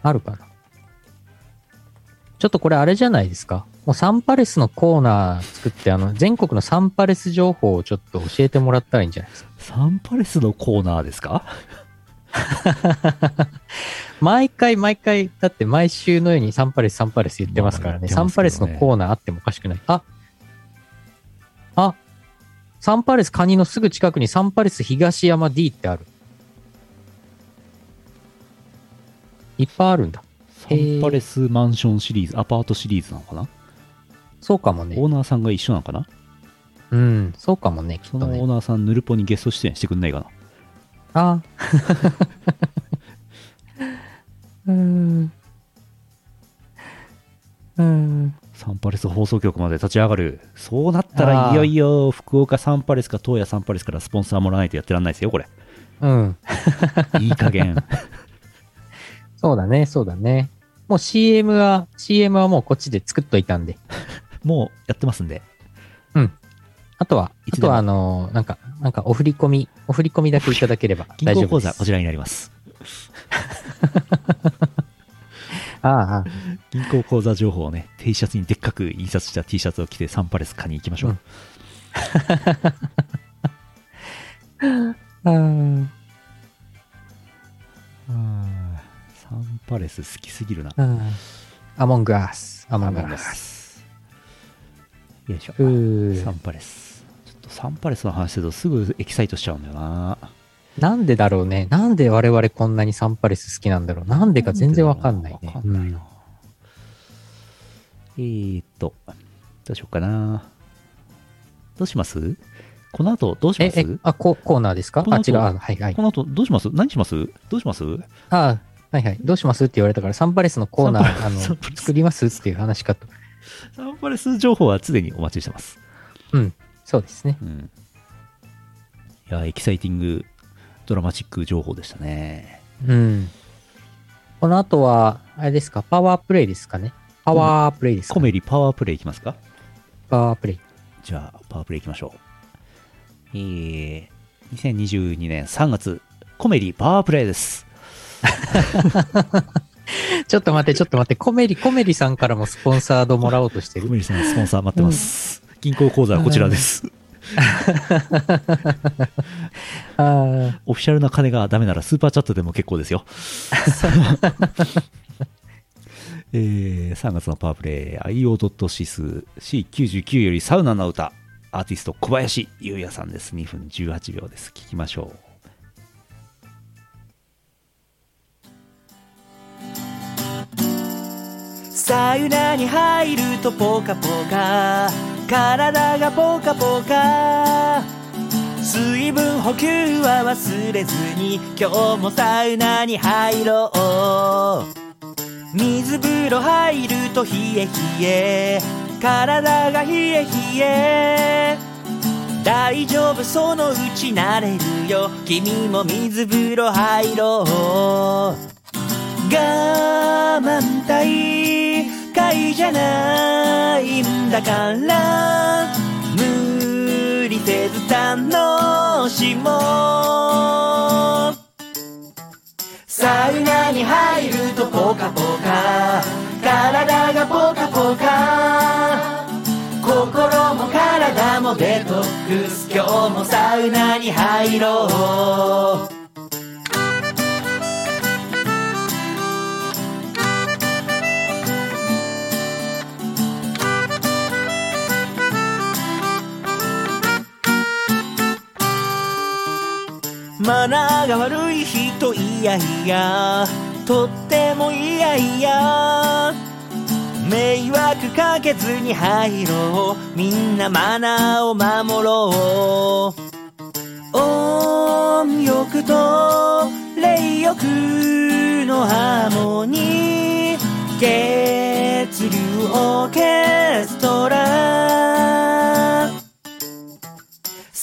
あるかな？ちょっとこれあれじゃないですか？もうサンパレスのコーナー作って、あの、全国のサンパレス情報をちょっと教えてもらったらいいんじゃないですか？サンパレスのコーナーですか？毎回毎回、だって毎週のようにサンパレス、サンパレス言ってますからね。まあ言ってサンパレスのコーナーあってもおかしくない。ああサンパレスカニのすぐ近くにサンパレス東山 D ってある。いっぱいあるんだ。サンパレスマンションシリーズ、アパートシリーズなのかな？そうかもねオ。ーナーさんが一緒なのかな？うん、そうかもね、きっとね。そのオーナーさん、ヌルポにゲスト出演してくんないかな？あ うーん。うーん。サンパレス放送局まで立ち上がる。そうなったらいよいよ福岡サンパレスか東野サンパレスからスポンサーもらわないとやってらんないですよ、これ。うん。いい加減。そうだね、そうだね。もう CM は、CM はもうこっちで作っといたんで。もうやってますんで。あとは、いつでもあとはあのーなんか、なんかお振り込み、お振り込みだけいただければ銀大丈夫です。行口座こちらになります。ああああ、銀行口座情報をね、T シャツにでっかく印刷した T シャツを着てサンパレス買いに行きましょう。うんうん あパレス好きすぎるな。うんアモングアス、アモングアス。よいしょ。サンパレス。ちょっとサンパレスの話するとすぐエキサイトしちゃうんだよな。なんでだろうね。なんで我々こんなにサンパレス好きなんだろう。なんでか全然わかんないねわ。かんないな。えーっと、どうしようかな。どうします？この後どうしえま、す？え、あ、ココーナーですか？あ、違う。あはいはいこ。の後どうします？何します？どうします？あはいはい、どうしますって言われたから、サンパレスのコーナー、あの、作りますっていう話かと。サンパレス情報は常にお待ちしてます。うん、そうですね。うん、いや、エキサイティング、ドラマチック情報でしたね。うん。この後は、あれですか、パワープレイですかね。パワープレイですか、ね、コメリパワープレイいきますか？パワープレイ。じゃあ、パワープレイいきましょう。えー、2022年3月、コメリパワープレイです。ちょっと待って、ちょっと待って、コメリ、コメリさんからもスポンサードもらおうとしてる？コメリさん、スポンサー待ってます。うん、銀行口座はこちらです。あオフィシャルな金がダメならスーパーチャットでも結構ですよ。えー、3月のパワープレイ IOSYS C99 よりサウナの歌アーティスト小林優也さんです2分18秒です聞きましょうサウナに入るとポカポカ。体がポカポカ。水分補給は忘れずに今日もサウナに入ろう。水風呂入ると冷え冷え。体が冷え冷え。大丈夫そのうち慣れるよ。君も水風呂入ろう。我慢い界じゃないんだから無理せず楽しもう。サウナに入るとポカポカ。体がポカポカ。心も体もデトックス今日もサウナに入ろう。マナーが悪い人いやいやとってもいやいや迷惑かけずに入ろう。みんなマナーを守ろう。音欲と霊欲のハーモニー。血流オーケストラ。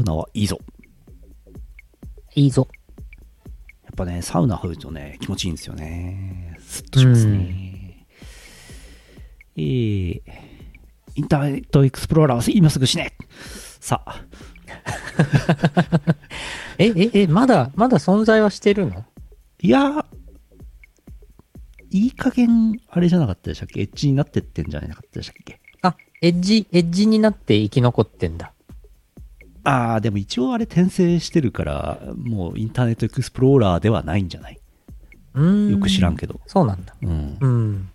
ウナはいいぞ。いいぞ。やっぱね、サウナ入るとね、気持ちいいんですよね。スッとしますね。えー、インターネットエクスプローラーを今すぐ死ねさあ、え、え、え、まだ、まだ存在はしてるの？いやー、いい加減、あれじゃなかったでしたっけ？エッジになってってんじゃなかったでしたっけ？あ、エッジ、エッジになって生き残ってんだ。あー、でも一応あれ転生してるから、もうインターネットエクスプローラーではないんじゃない？うーん。よく知らんけど。そうなんだ。うん。うん。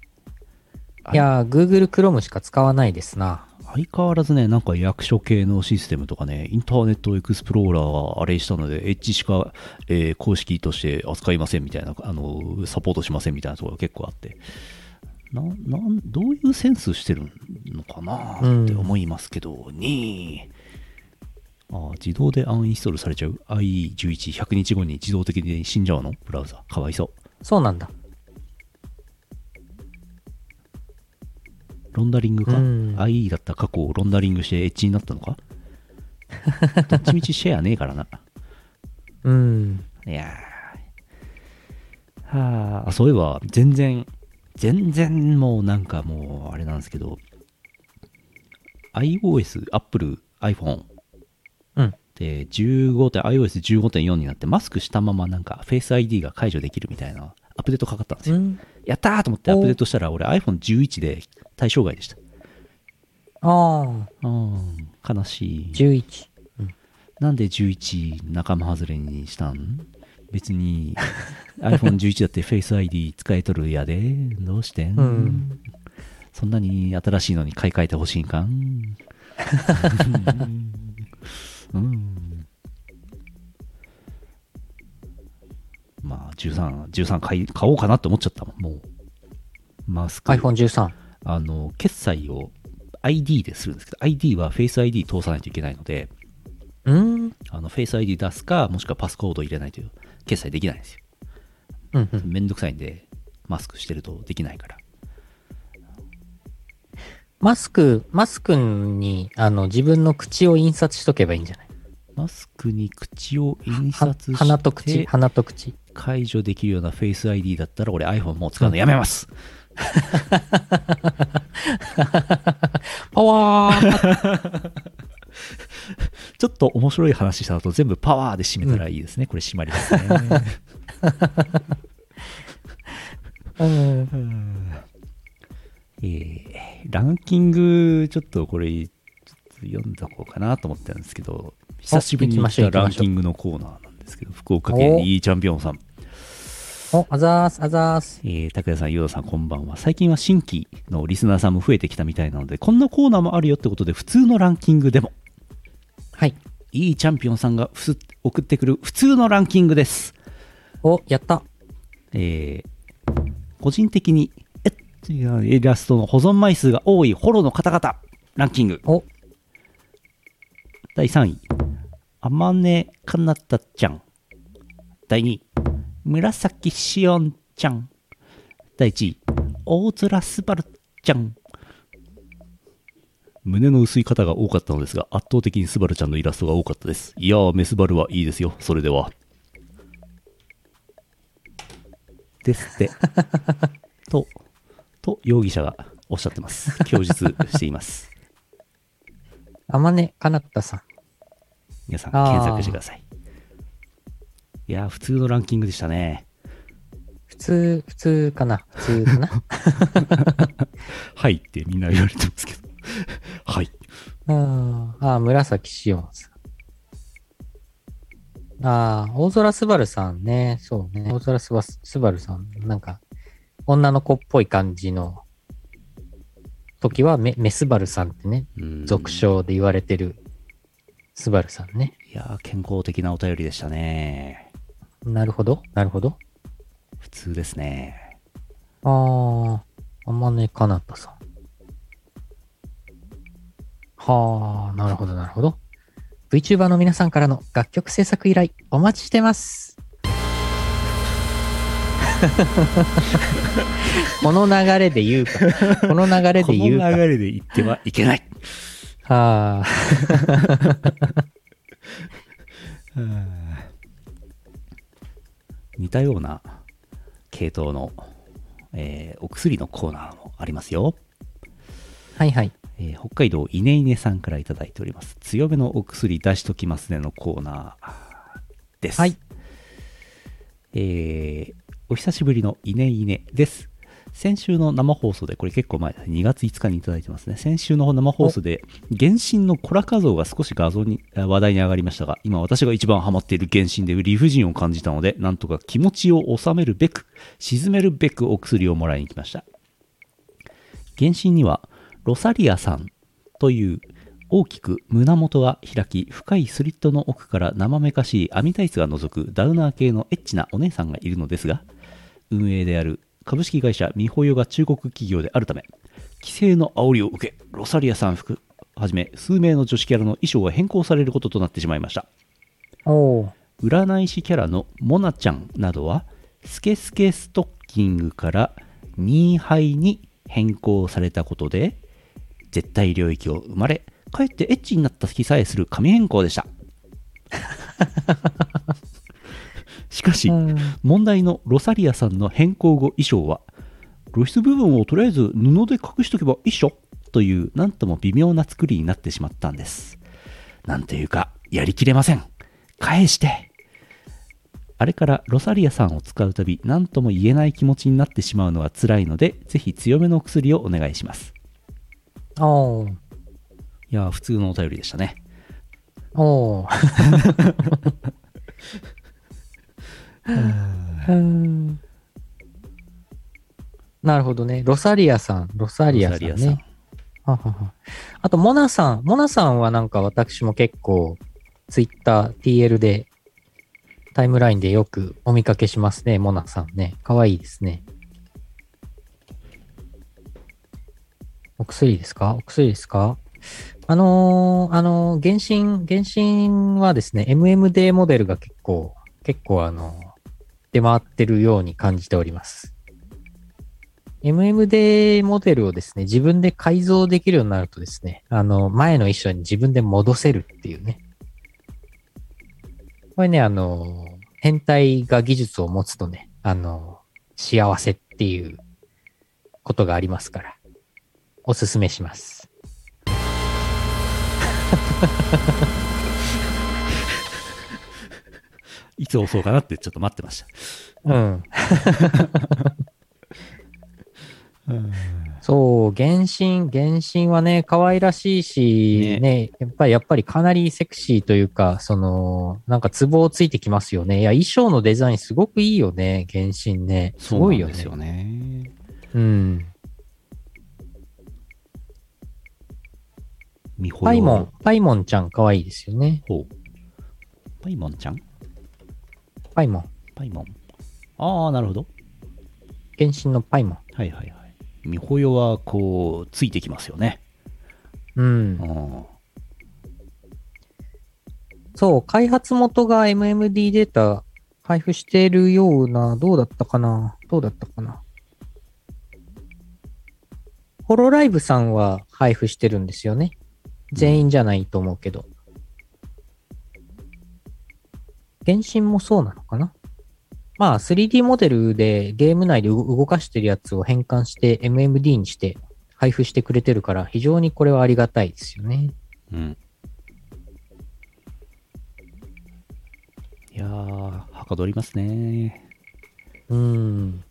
あいやー、Google Chrome しか使わないですな。相変わらずね、なんか役所系のシステムとかね、インターネットエクスプローラーがあれしたので、エッジしか、えー公式として扱いませんみたいな、あの、サポートしませんみたいなところが結構あって、な、なん、どういうセンスしてるのかなって思いますけど、ねあ自動でアンインストールされちゃう ?IE11、100日後に自動的に死んじゃうの？ブラウザ。かわいそう。そうなんだ。ロンダリングか、うん ?IE だった過去をロンダリングしてエッジになったのか？どっちみちシェアねえからな。うん。いやーはあ、そういえば、全然、全然もうなんかもう、あれなんですけど、iOS、Apple、iPhone うん。で、15点、iOS15.4 になって、マスクしたままなんか、Face ID が解除できるみたいな、アップデートかかったんですよ。うん。やったーと思ってアップデートしたら、俺 iPhone11 で対象外でした。ああ、うん、悲しい。11。なんで11仲間外れにしたん？別に iPhone11 だって Face ID 使えとるやで。どうしてん、うんそんなに新しいのに買い替えてほしいんかん？うん。まあ、13、13買い、買おうかなって思っちゃったもん、もう。マスク。iPhone13。あの、決済を ID でするんですけど、ID は Face ID 通さないといけないので、うん。あの、Face ID 出すか、もしくはパスコード入れないと決済できないんですよ。うんうん。めんどくさいんで、マスクしてるとできないから。マスク、マスクに、あの、自分の口を印刷しとけばいいんじゃない？マスクに口を印は刷して、鼻と口、鼻と口。解除できるような Face ID だったら、俺 iPhone もう使うのやめます。パワーちょっと面白い話した後、全部パワーで締めたらいいですね。これ締まりますね。うん。えーランキング、ちょっとこれ、読んだこうかなと思ってたんですけど、久しぶりに来たランキングのコーナーなんですけど、福岡県いいチャンピオンさん。お、あざーす、あざーす。えー、拓也さん、ヨダさん、こんばんは。最近は新規のリスナーさんも増えてきたみたいなので、こんなコーナーもあるよってことで、普通のランキングでも、はい。いいチャンピオンさんがふす送ってくる普通のランキングです。お、やった。えー、個人的に、えっイラストの保存枚数が多いホロの方々、ランキング。お、第3位、あまねかなたちゃん。第2位、紫しおんちゃん。第1位、大空すばるちゃん。胸の薄い方が多かったのですが、圧倒的にスバルちゃんのイラストが多かったです。いやー、メスバルはいいですよ。それでは。ですって。と、と、容疑者がおっしゃってます。供述しています。あまねかなったさん。皆さん、あー検索してください。いやー、普通のランキングでしたね。普通、普通かな？普通かな？はいってみんな言われてますけど。はい。あーあー、紫しおんさん。ああ、大空すばるさんね。そうね。大空すばすばるさん。なんか、女の子っぽい感じの時はメメスバルさんってね、うん俗称で言われてるスバルさんね。いやー、健康的なお便りでしたね。なるほど。なるほど。普通ですね。ああ、あまねかなたさん。はあ、なるほど、なるほど。VTuber の皆さんからの楽曲制作依頼お待ちしてます。この流れで言うか。この流れこので言うか。流れで言ってはいけない。はあ、似たような系統の、えーお薬のコーナーもありますよ。はいはい。えー北海道いねいねさんからいただいております。強めのお薬出しときますねのコーナーです。はい。えーお久しぶりのいねいねです。先週の生放送で、これ結構前。2月5日にいただいてますね。先週の生放送で、原神のコラ画像が少し画像に、話題に上がりましたが、今私が一番ハマっている原神で理不尽を感じたので、なんとか気持ちを収めるべく、沈めるべくお薬をもらいに来ました。原神にはロサリアさんという大きく胸元が開き深いスリットの奥から生めかしい網タイツが覗くダウナー系のエッチなお姉さんがいるのですが運営である株式会社ミホヨが中国企業であるため規制の煽りを受けロサリアさん含はじめ数名の女子キャラの衣装が変更されることとなってしまいました。占い師キャラのモナちゃんなどはスケスケストッキングからニーハイに変更されたことで絶対領域を生まれかえってエッチになった気さえする紙変更でしたしかしうん。問題のロサリアさんの変更後衣装は露出部分をとりあえず布で隠しとけば一緒というなんとも微妙な作りになってしまったんです。なんていうかやりきれません。返して。あれからロサリアさんを使うたび何とも言えない気持ちになってしまうのは辛いのでぜひ強めの薬をお願いします。おーいやー普通のお便りでしたね。おお。うんなるほどね。ロサリアさん、ロサリアさんね。はははあと、モナさん。モナさんはなんか私も結構、ツイッター、TL で、タイムラインでよくお見かけしますね、モナさんね。かわいいですね。お薬ですか？お薬ですか？あのーあのー原神、原神はですね、MMD モデルが結構、結構あのー出回ってるように感じております。MMD モデルをですね、自分で改造できるようになるとですね、あの、前の衣装に自分で戻せるっていうね。これね、あの、変態が技術を持つとね、あの、幸せっていうことがありますから、おすすめします。いつ押そうかなってちょっと待ってました。うん。そう、原神、原神はね、可愛らしいし、ねやっぱり、やっぱりかなりセクシーというか、その、なんかツボをついてきますよね。いや、衣装のデザインすごくいいよね、原神ね。すごいよね。そうよね。うん。パイモン、パイモンちゃん可愛いですよね。ほう。パイモンちゃん？パイモン。パイモン。ああ、なるほど。原神のパイモン。はいはいはい。みほよはこう、ついてきますよね。うんう。ん。そう、開発元が MMD データ配布しているような、どうだったかな？どうだったかな？ホロライブさんは配布してるんですよね。全員じゃないと思うけど。原神もそうなのかな？まあ 3D モデルでゲーム内で動動かしてるやつを変換して MMD にして配布してくれてるから非常にこれはありがたいですよね。うん。いやー、はかどりますね。うん。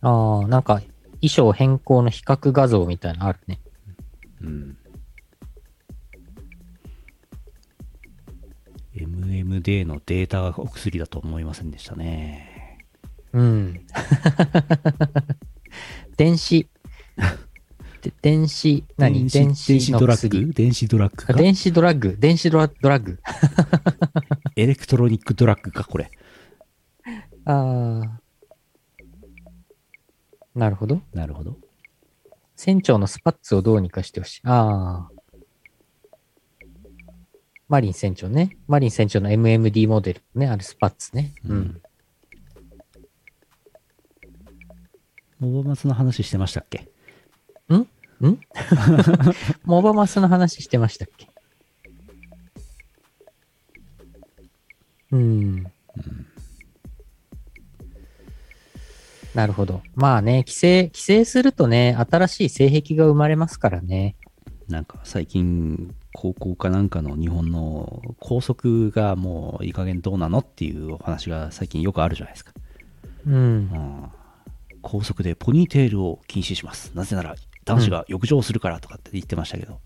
ああ、なんか衣装変更の比較画像みたいなのあるね。うん。MMD のデータがお薬だと思いませんでしたね。うん。電子。で電子、何？電子電子ドラッ薬グ電子ドラッグ電子ドラッグ。電子ドラドラッグ。エレクトロニックドラッグか、これ。ああ。なるほど。なるほど。船長のスパッツをどうにかしてほしい。ああ。マリン船長ね。マリン船長の MMD モデルね。あれスパッツね。うん。モバマスの話してましたっけ？ん？モバマスの話してましたっけ？うん。なるほど。まあね、規制、規制するとね、新しい性癖が生まれますからね。なんか最近、高校かなんかの日本の校則がもういい加減どうなのっていうお話が最近よくあるじゃないですか。うん。うん校則でポニーテールを禁止します。なぜなら男子が浴場するからとかって言ってましたけど、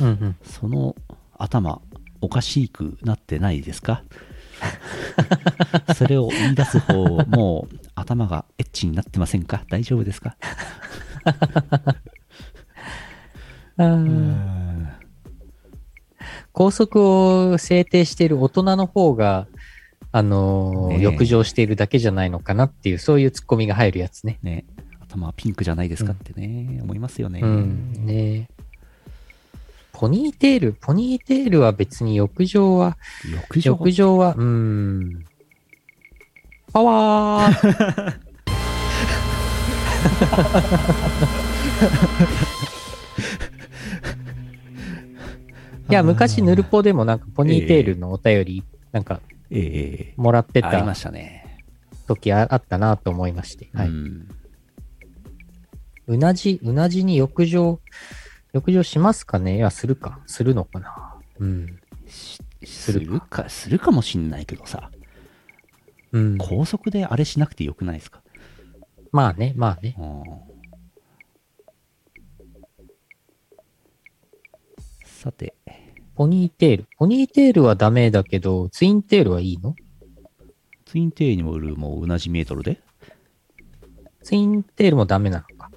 うんうん。その頭、おかしくなってないですか？それを言い出す方、もう頭がエッチになってませんか？大丈夫ですか？あー校則を制定している大人の方が、あのーねえ浴場しているだけじゃないのかなっていう、そういうツッコミが入るやつね。ね、頭はピンクじゃないですかってね、思いますよね。うん。ねポニーテール、ポニーテールは別に浴場は、浴場浴場は、うーん。パワーい や、昔、ヌルポでもなんかポニーテールのお便り、なんかええもらってありまたしたね。時ああったなと思いまして。はい。うんうなじ、うなじに浴場、浴場しますかね？いや、するか。するのかな？うん。するか、するかもしんないけどさ、うん。高速であれしなくてよくないですか、まあね、まあね。うんさて、ポニーテール。ポニーテールはダメだけど、ツインテールはいいの？ツインテールにも同じメートルで？ツインテールもダメなのか。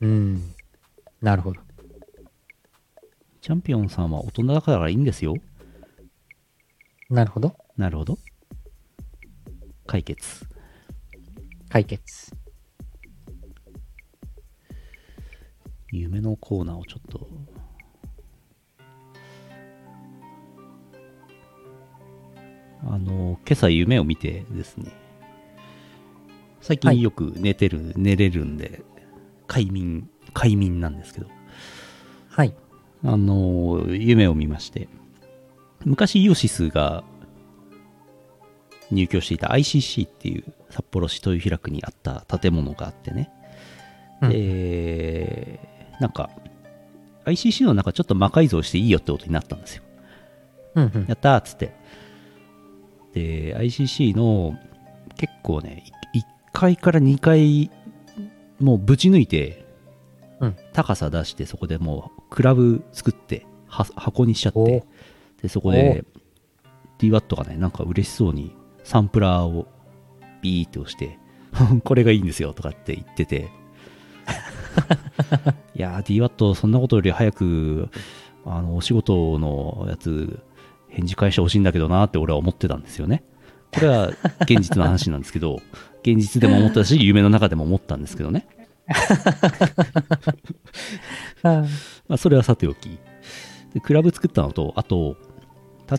うん。なるほど。チャンピオンさんは大人だからいいんですよ。なるほど。なるほど。解決。解決。夢のコーナーをちょっと。あの、今朝夢を見てですね。最はい近よく寝てる、寝れるんで、快眠、快眠なんですけど。はい。あの、夢を見まして。昔イオシスが入居していた ICC っていう札幌市豊平区にあった建物があってね。うんで、なんか、ICC の中ちょっと魔改造していいよってことになったんですよ。うんうん。やったーっつって。で、ICC の結構ね、1階から2階、もうぶち抜いて、うん。高さ出して、そこでもうクラブ作って、は箱にしちゃっおて、で、そこで DWAT がね、なんか嬉しそうにサンプラーをビーって押して、これがいいんですよとかって言ってて、いやー DWAT そんなことより早く、あの、お仕事のやつ、返事返してほしいんだけどなって俺は思ってたんですよね。これは現実の話なんですけど、現実でも思ったし、夢の中でも思ったんですけどね。まあ、それはさておき。で、クラブ作ったのと、あと、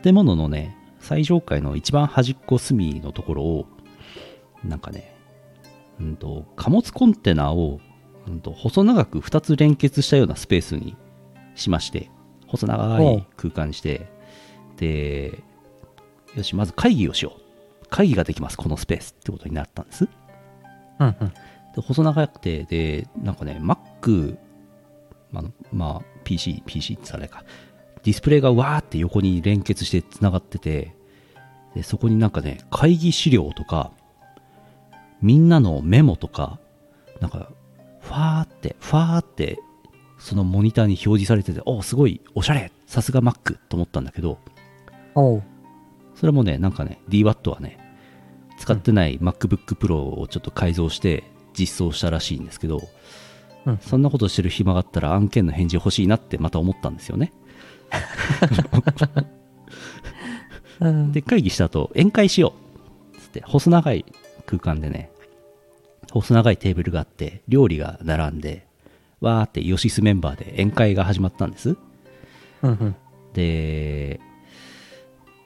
建物のね、最上階の一番端っこ隅のところを、なんかね、うんと、貨物コンテナを、うんと、細長く2つ連結したようなスペースにしまして、細長い空間にして、で、よし、まず会議をしよう。会議ができます、このスペースってことになったんです。うんうん。で細長くて、で、なんかね、Mac、まあ、まあ、PC、PC って言ったらあれか、ディスプレイがわーって横に連結して繋がってて、で、そこになんかね、会議資料とか、みんなのメモとか、なんか、ファーって、ファーって、そのモニターに表示されてて、おすごい、おしゃれさすが Mac と思ったんだけど。それもね、なんかね、DWAT はね、使ってない MacBook Pro をちょっと改造して実装したらしいんですけど、うんそんなことしてる暇があったら案件の返事欲しいなってまた思ったんですよね。うんで、会議した後、宴会しようつって、細長い空間でね、細長いテーブルがあって、料理が並んで、わーってヨシスメンバーで宴会が始まったんです。うんうん。で、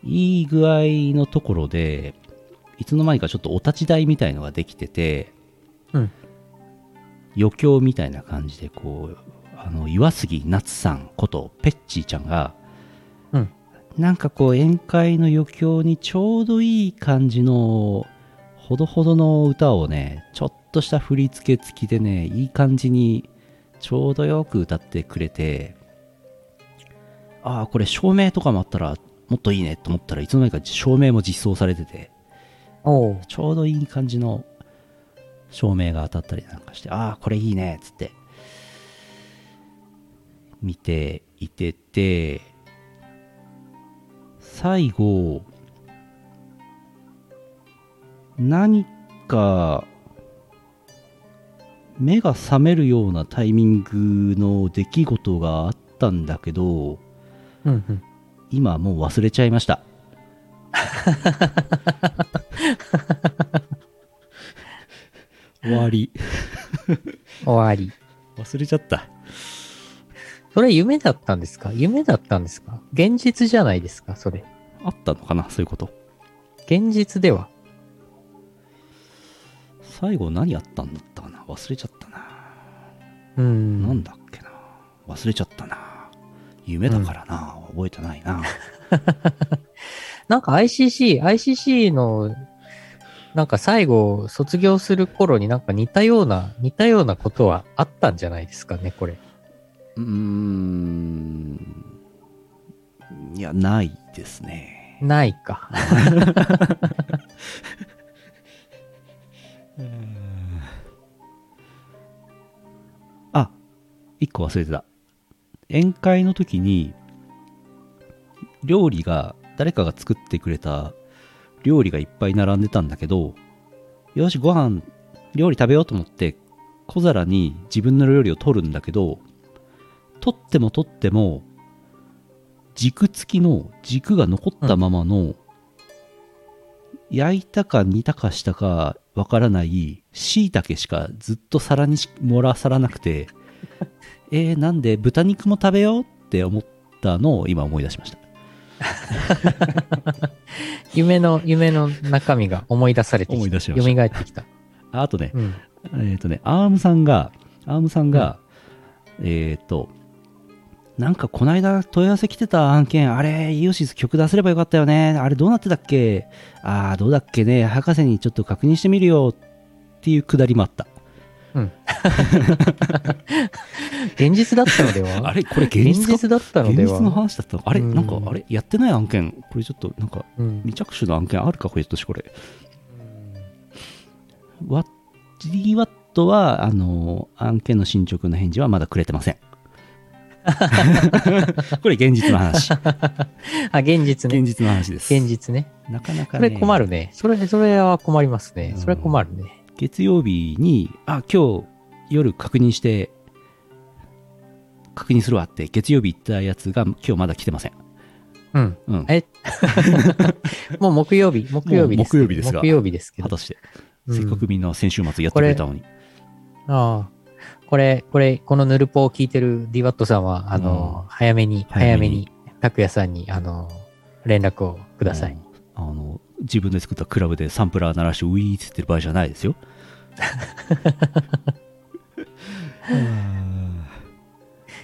いい具合のところで、いつの間にかちょっとお立ち台みたいのができてて、うん余興みたいな感じで、こう、あの、岩杉夏さんこと、ペッチーちゃんが、うんなんかこう、宴会の余興にちょうどいい感じの、ほどほどの歌をね、ちょっとした振り付け付きでね、いい感じに、ちょうどよく歌ってくれて、ああ、これ照明とかもあったら、もっといいねと思ったらいつの間にか照明も実装されてて、おう。ちょうどいい感じの照明が当たったりなんかして、ああ、これいいねっつって、見ていてて、最後、何か、目が覚めるようなタイミングの出来事があったんだけど、うんうん。今もう忘れちゃいました。終わり。終わり。忘れちゃった。それ夢だったんですか？夢だったんですか？現実じゃないですか？それ。あったのかな？そういうこと。現実では。最後何あったんだったかな？忘れちゃったな。うーん。なんだっけな忘れちゃったな。夢だからな。覚えてないな。なんか ICC、ICC の、なんか最後卒業する頃になんか似たような、似たようなことはあったんじゃないですかね、これ。うーん。いや、ないですね。ないか。あ、個忘れてた。宴会の時に、料理が、誰かが作ってくれた料理がいっぱい並んでたんだけど、よし、ご飯、料理食べようと思って、小皿に自分の料理を取るんだけど、取っても取っても、軸付きの軸が残ったままの、焼いたか煮たかしたかわからない椎茸しかずっと皿に盛らさらなくて、えー、なんで豚肉も食べようって思ったのを今思い出しました。夢の、夢の中身が思い出されてきた。思い出しました蘇ってきた。ああとね、うん。えっ、ー、とね、アームさんが、アームさんが、えっ、ー、と、なんかこの間問い合わせ来てた案件、あれ、イオシス曲出せればよかったよね。あれどうなってたっけ？ああ、どうだっけね。博士にちょっと確認してみるよっていうくだりもあった。うん。現実だったのでは？あれこれ現現実だったの現では？実の話だったの？あれうんなんか、あれやってない案件これちょっと、なんか、うん。未着手の案件あるか？これとしこれ。ワッ GWatt は、あの、案件の進捗の返事はまだくれてません。これ現実の話。あ、現実ね現。実の話です。現実ね。なかなかね。それ困るね。それ、それは困りますね。それは困るね。月曜日に、あ、今日夜確認して、確認するわって、月曜日行ったやつが今日まだ来てません。うん。うん。え？もう木曜日、木曜日です。木曜日ですが木曜日ですけど。果たして、うんせっかくみんな先週末やってくれたのに。ああ。これ、これ、このヌルポを聞いてる DWAT さんは、あの、早めに、早めに早めに、拓也さんに、あの、連絡をください。うんあの、自分で作ったクラブでサンプラー鳴らしてウィーって言ってる場合じゃないですよ。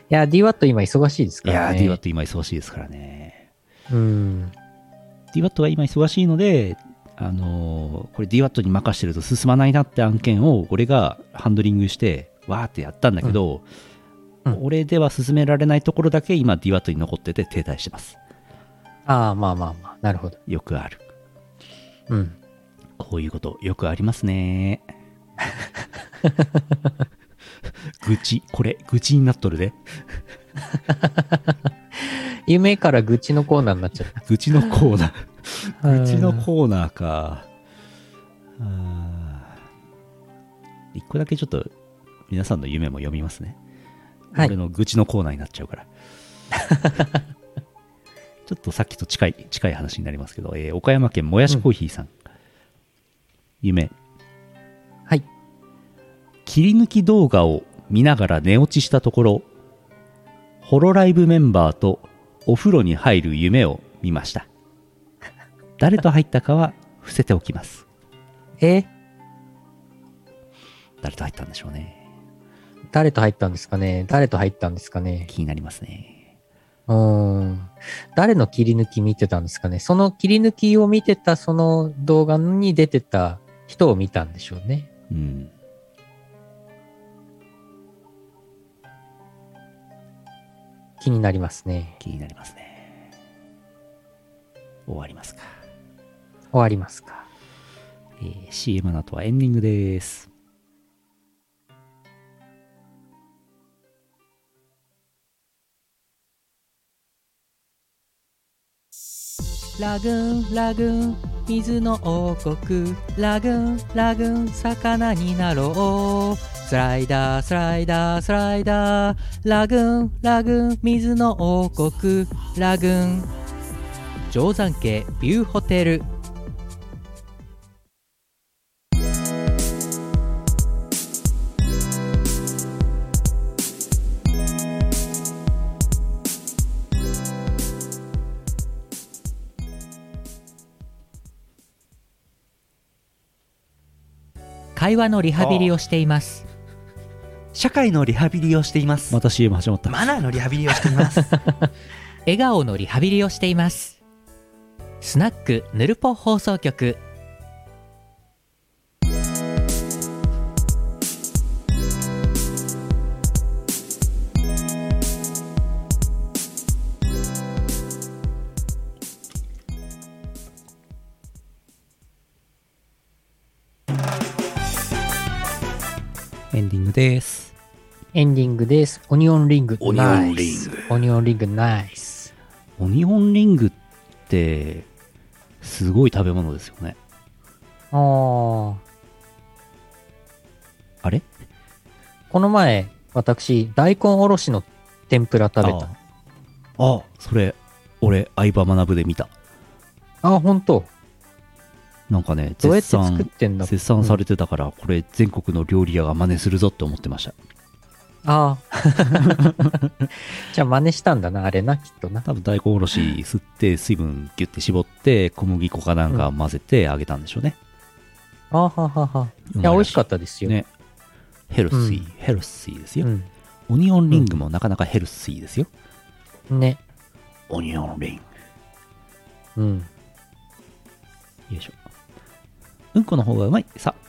いや、DWAT 今忙しいですいやー、からね。DWAT 今忙しいですからね。うん。DWAT は今忙しいので、あのーこれ DWAT に任してると進まないなって案件を俺がハンドリングして、わーってやったんだけど、うんうん俺では進められないところだけ今 DWAT に残ってて停滞してます。ああ、まあまあまあ、なるほど。よくある。うん。こういうことよくありますね。愚痴、これ、愚痴になっとるで。夢から愚痴のコーナーになっちゃった。愚痴のコーナー。愚痴のーコーナーか。一個だけちょっと皆さんの夢も読みますね。はい俺の愚痴のコーナーになっちゃうから。ちょっとさっきと近い、近い話になりますけど、えー岡山県もやしコーヒーさん。夢。はい。切り抜き動画を見ながら寝落ちしたところ、ホロライブメンバーとお風呂に入る夢を見ました。誰と入ったかは伏せておきます。え？誰と入ったんでしょうね。誰と入ったんですかね？誰と入ったんですかね？気になりますね。うーん。誰の切り抜き見てたんですかね？その切り抜きを見てたその動画に出てた人を見たんでしょうね。うん。気になりますね。気になりますね。終わりますか？終わりますか？えー CM の後はエンディングです。ラグーンラグーン水の王国。ラグーンラグーン魚になろう。スライダースライダースライダーラグーンラグーン水の王国ラグーン定山家ビューホテル会話のリハビリをしています社会のリハビリをしています。また CM 始まった。マナーのリハビリをしています。笑顔のリハビリをしていますスナックぬるぽ放送局です。エンディングです。オニオンリング。オニオンリングナイスオニオンリング、ナイス。オニオンリングって、すごい食べ物ですよね。あー。あれ？この前、私、大根おろしの天ぷら食べた。ああ、それ、俺、相葉学で見た。あ、ほんとなんかね、どうやって絶賛作ってんだ？絶賛されてたから、これ全国の料理屋が真似するぞって思ってました。ああ。じゃあ真似したんだな、あれな、きっとな。多分大根おろし吸って水分ギュッて絞って小麦粉かなんか混ぜて揚げたんでしょうね。あははは。いや、美味しかったですよ。ね。ヘルシー、うんヘルシーですよ、うん。オニオンリングもなかなかヘルシーですよ。ね。オニオンリンうん。グ。よいしょ。うんこの方がうまい。さ、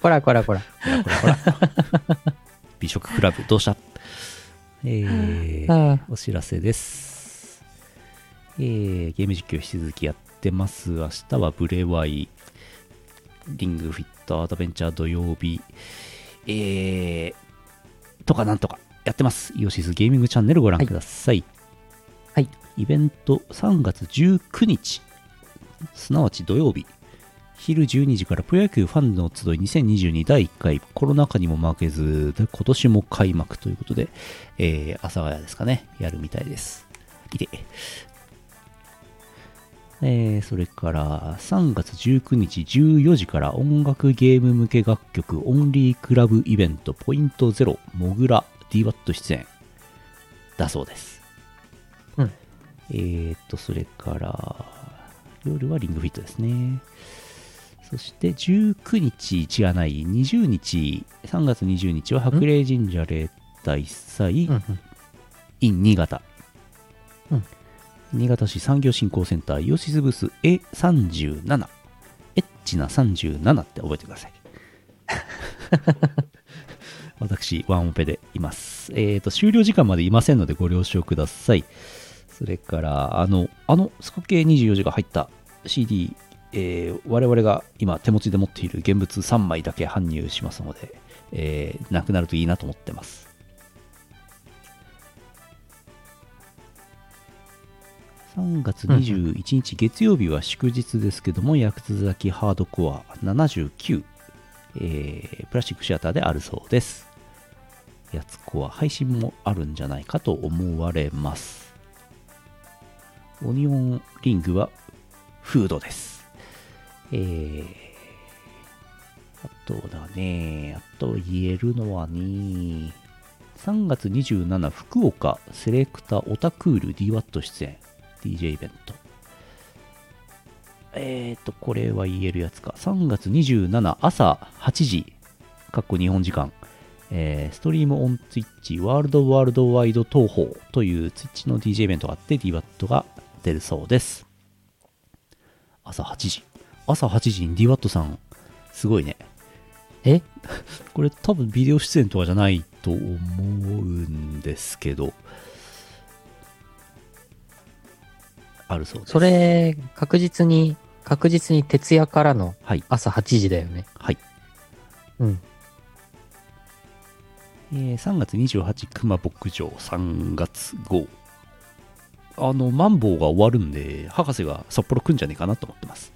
こらこらこら。ほらほらほら。美食クラブ、どうした？えー、あお知らせです。えー、ゲーム実況引き続きやってます。明日はブレワイ、リングフィットアドベンチャー土曜日、えー、とかなんとかやってます。イオシスゲーミングチャンネルご覧ください。はい。イベント3月19日、すなわち土曜日、昼12時からプロ野球ファンの集い2022第1回コロナ禍にも負けずで今年も開幕ということで、えー、阿佐ヶ谷ですかね、やるみたいです。いて。えー、それから3月19日14時から音楽ゲーム向け楽曲オンリークラブイベントポイントゼロモグラ DWAT 出演だそうです。うん。えーと、それから夜はリングフィットですね。そして19日違わない20日3月20日は白麗神社例大祭、in 新潟、うん。新潟市産業振興センターイオシスブース A37 エッチな37って覚えてください。私ワンオペでいます。えっ、と終了時間までいませんのでご了承ください。それからあのあのスカ系24時が入った CD えー我々が今手持ちで持っている現物3枚だけ搬入しますので、えーなくなるといいなと思ってます3月21日月曜日は祝日ですけども、薬津崎ハードコア79、えープラスチックシアターであるそうです。やつコア配信もあるんじゃないかと思われます。オニオンリングはフードです。えー、あとだね、あと言えるのはね、3月27福岡セレクタオタクール DWAT 出演 DJ イベント。えーとこれは言えるやつか。3月27朝8時かっこ日本時間。えーストリームオンツイッチワールドワールドワイド東宝というツイッチの DJ イベントがあって DWAT が出るそうです。朝8時。朝8時に DWAT さんすごいね。え？これ多分ビデオ出演とかじゃないと思うんですけど。あるそうです。それ、確実に、確実に徹夜からのはい。朝8時だよね。はい、うん。えー3月28熊牧場3月号あのマンボウが終わるんで博士が札幌来んじゃねえかなと思ってます。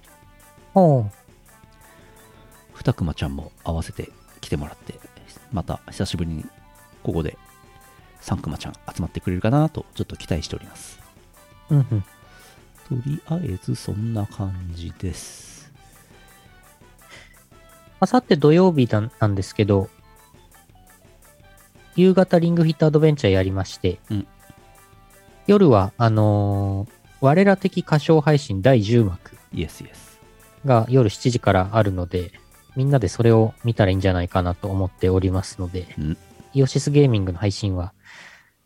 おう。二熊ちゃんも合わせて来てもらってまた久しぶりにここで三熊ちゃん集まってくれるかなとちょっと期待しております。うんうん。とりあえずそんな感じです。あさって土曜日なんなんですけど、夕方リングフィットアドベンチャーやりまして、うん夜は、あのー我ら的歌唱配信第10幕。イエスイエスが夜7時からあるので、みんなでそれを見たらいいんじゃないかなと思っておりますので、うん。イオシスゲーミングの配信は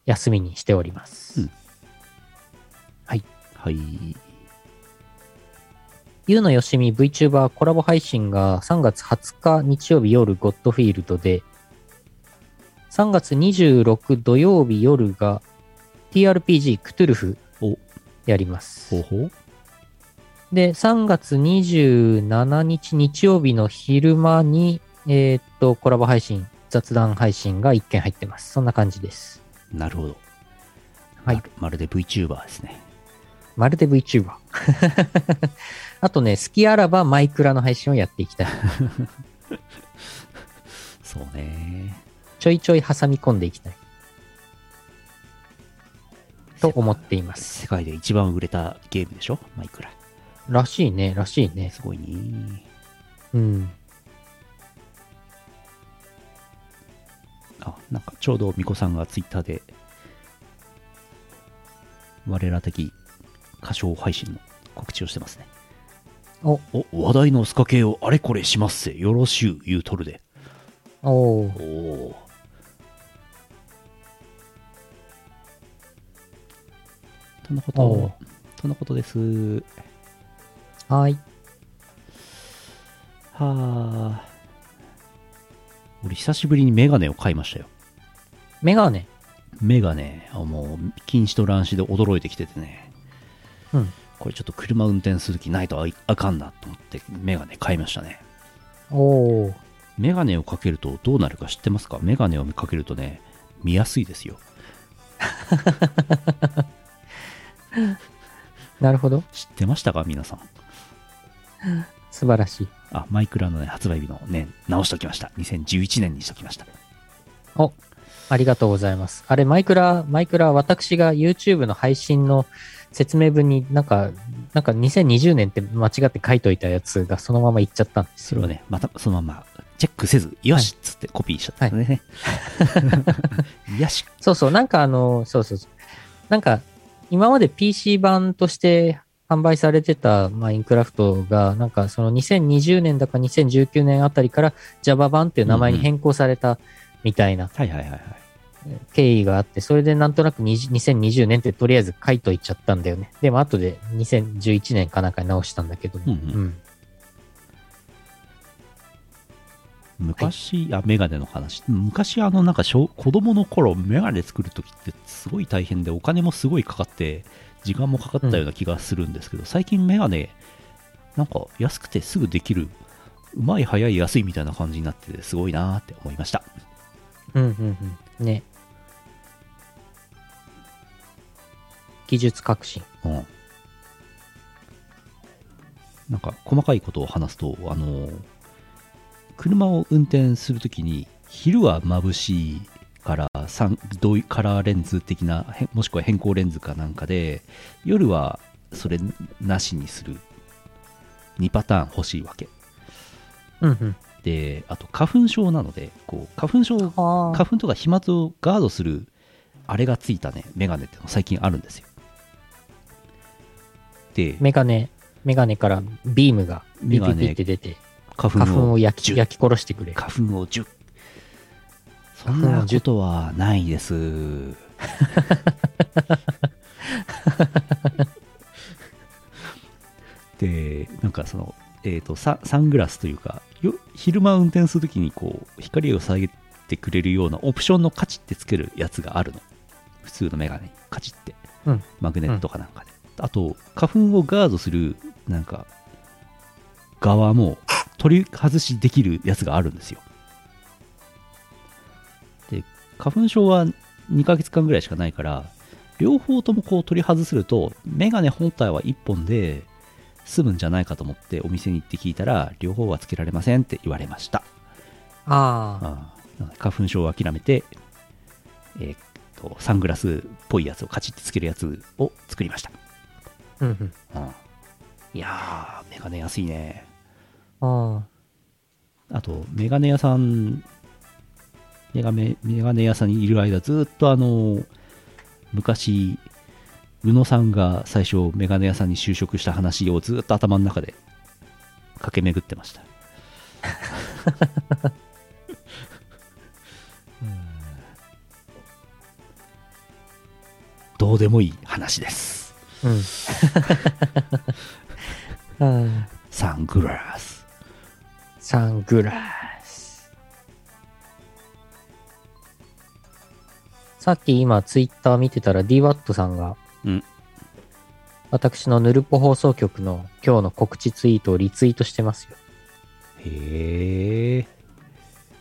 休みにしております。うん。はい。ゆうのよしみ VTuber コラボ配信が3月20日日曜日夜ゴッドフィールドで、3月26土曜日夜が TRPG クトゥルフおやります。ほうほうで、3月27日日曜日の昼間に、えーっと、コラボ配信、雑談配信が1件入ってます。そんな感じです。なるほど。はいまる。まるで VTuber ですね。まるで VTuber。あとね、好きあらばマイクラの配信をやっていきたい。そうね。ちょいちょい挟み込んでいきたい。と思っています。世界で一番売れたゲームでしょ？マイクラ。らしいね、らしいね。すごいね。うん。あ、なんかちょうどミコさんがツイッターで、我ら的歌唱配信の告知をしてますね。お、お、話題のスカ系をあれこれしますせ。よろしゅう言うとるで。おーおお。とのこおと、とのことです。はーい。はあ。俺久しぶりにメガネを買いましたよ。メガネ？メガネ、あもう禁止と乱視で驚いてきててね。うん。これちょっと車運転する気ないとあかんなと思ってメガネ買いましたね。おーメガネをかけるとどうなるか知ってますか？メガネをかけるとね、見やすいですよ。なるほど。知ってましたか皆さん？素晴らしい。あ、マイクラのね、発売日の年、直しときました。2011年にしときました。お、ありがとうございます。あれ、マイクラ、マイクラ、私が YouTube の配信の説明文になんか、なんか2020年って間違って書いといたやつがそのままいっちゃったんですよ。それをね、またそのままチェックせず、よしっつってコピーしちゃったんでね。よし。そうそう、なんかあの、そうそうそう。なんか、今まで PC 版として販売されてたマインクラフトが、なんかその2020年だか2019年あたりから Java 版っていう名前に変更されたみたいな。経緯があって、それでなんとなく20 2020年ってとりあえず書いといちゃったんだよね。でも後で2011年かなんかに直したんだけど、うんうん昔、あ、メガネの話。昔、あの、なんか小、子供の頃、メガネ作るときってすごい大変で、お金もすごいかかって、時間もかかったような気がするんですけど、最近メガネ、なんか安くてすぐできる、うまい、早い、安いみたいな感じになってて、すごいなーって思いました。うんうんうん。ね。技術革新。うん。なんか、細かいことを話すと、あの、車を運転するときに、昼は眩しいから、三同カラーレンズ的な、へもしくは変更レンズかなんかで、夜はそれなしにする2パターン欲しいわけ。うんうん。で、あと花粉症なので、こう、花粉症、あ花粉とか飛沫をガードする、あれがついたね、メガネってのが最近あるんですよ。で、メガネ、メガネからビームがビピピって出て、花粉を焼き焼き殺してくれ。花粉を10そん花粉を10なことはないです。で、なんかその、えっ、とサ、サングラスというか、よ昼間運転するときにこう、光を下げてくれるようなオプションのカチってつけるやつがあるの。普通のメガネにカチって。うんマグネットかなんかで。あと、花粉をガードする、なんか、側も取り外しできるやつがあるんですよ。で、花粉症は2ヶ月間ぐらいしかないから、両方ともこう取り外すると、メガネ本体は1本で済むんじゃないかと思ってお店に行って聞いたら、両方はつけられませんって言われました。ああ、花粉症を諦めて、えーっと、サングラスっぽいやつをカチッてつけるやつを作りました。うんうん。うんいやー、メガネ安いね。ああと、メガネ屋さん、メガネメガネ屋さんにいる間、ずっとあの、昔、宇野さんが最初、メガネ屋さんに就職した話をずっと頭の中で駆け巡ってました。どうでもいい話です。あ、うん。サングラス。サングラス。さっき今ツイッター見てたら DWAT さんが、うん私のヌルポ放送局の今日の告知ツイートをリツイートしてますよ。へえ。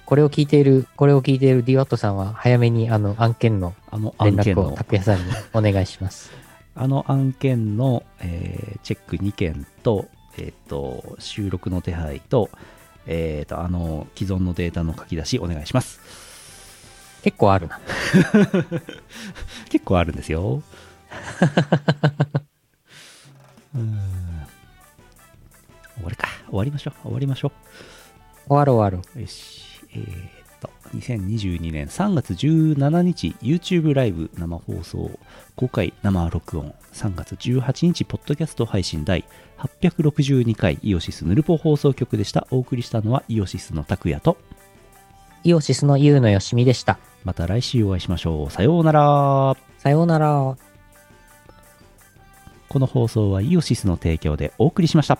これを聞いている、これを聞いている DWAT さんは、早めにあの案件のあの連絡を拓也さんにお願いします。あの案件の、えーチェック2件と、えっ、と、収録の手配と、えっ、と、あの、既存のデータの書き出しお願いします。結構あるな。結構あるんですよ。うーん終わりか。終わりましょう。終わりましょ終わろう終わろう。う。よし。えー2022年3月17日、YouTube ライブ生放送、公開生録音、3月18日、ポッドキャスト配信第862回イオシスヌルポ放送局でした。お送りしたのはイオシスの拓也と、イオシスのユウのよしみでした。また来週お会いしましょう。さようなら。さようなら。この放送はイオシスの提供でお送りしました。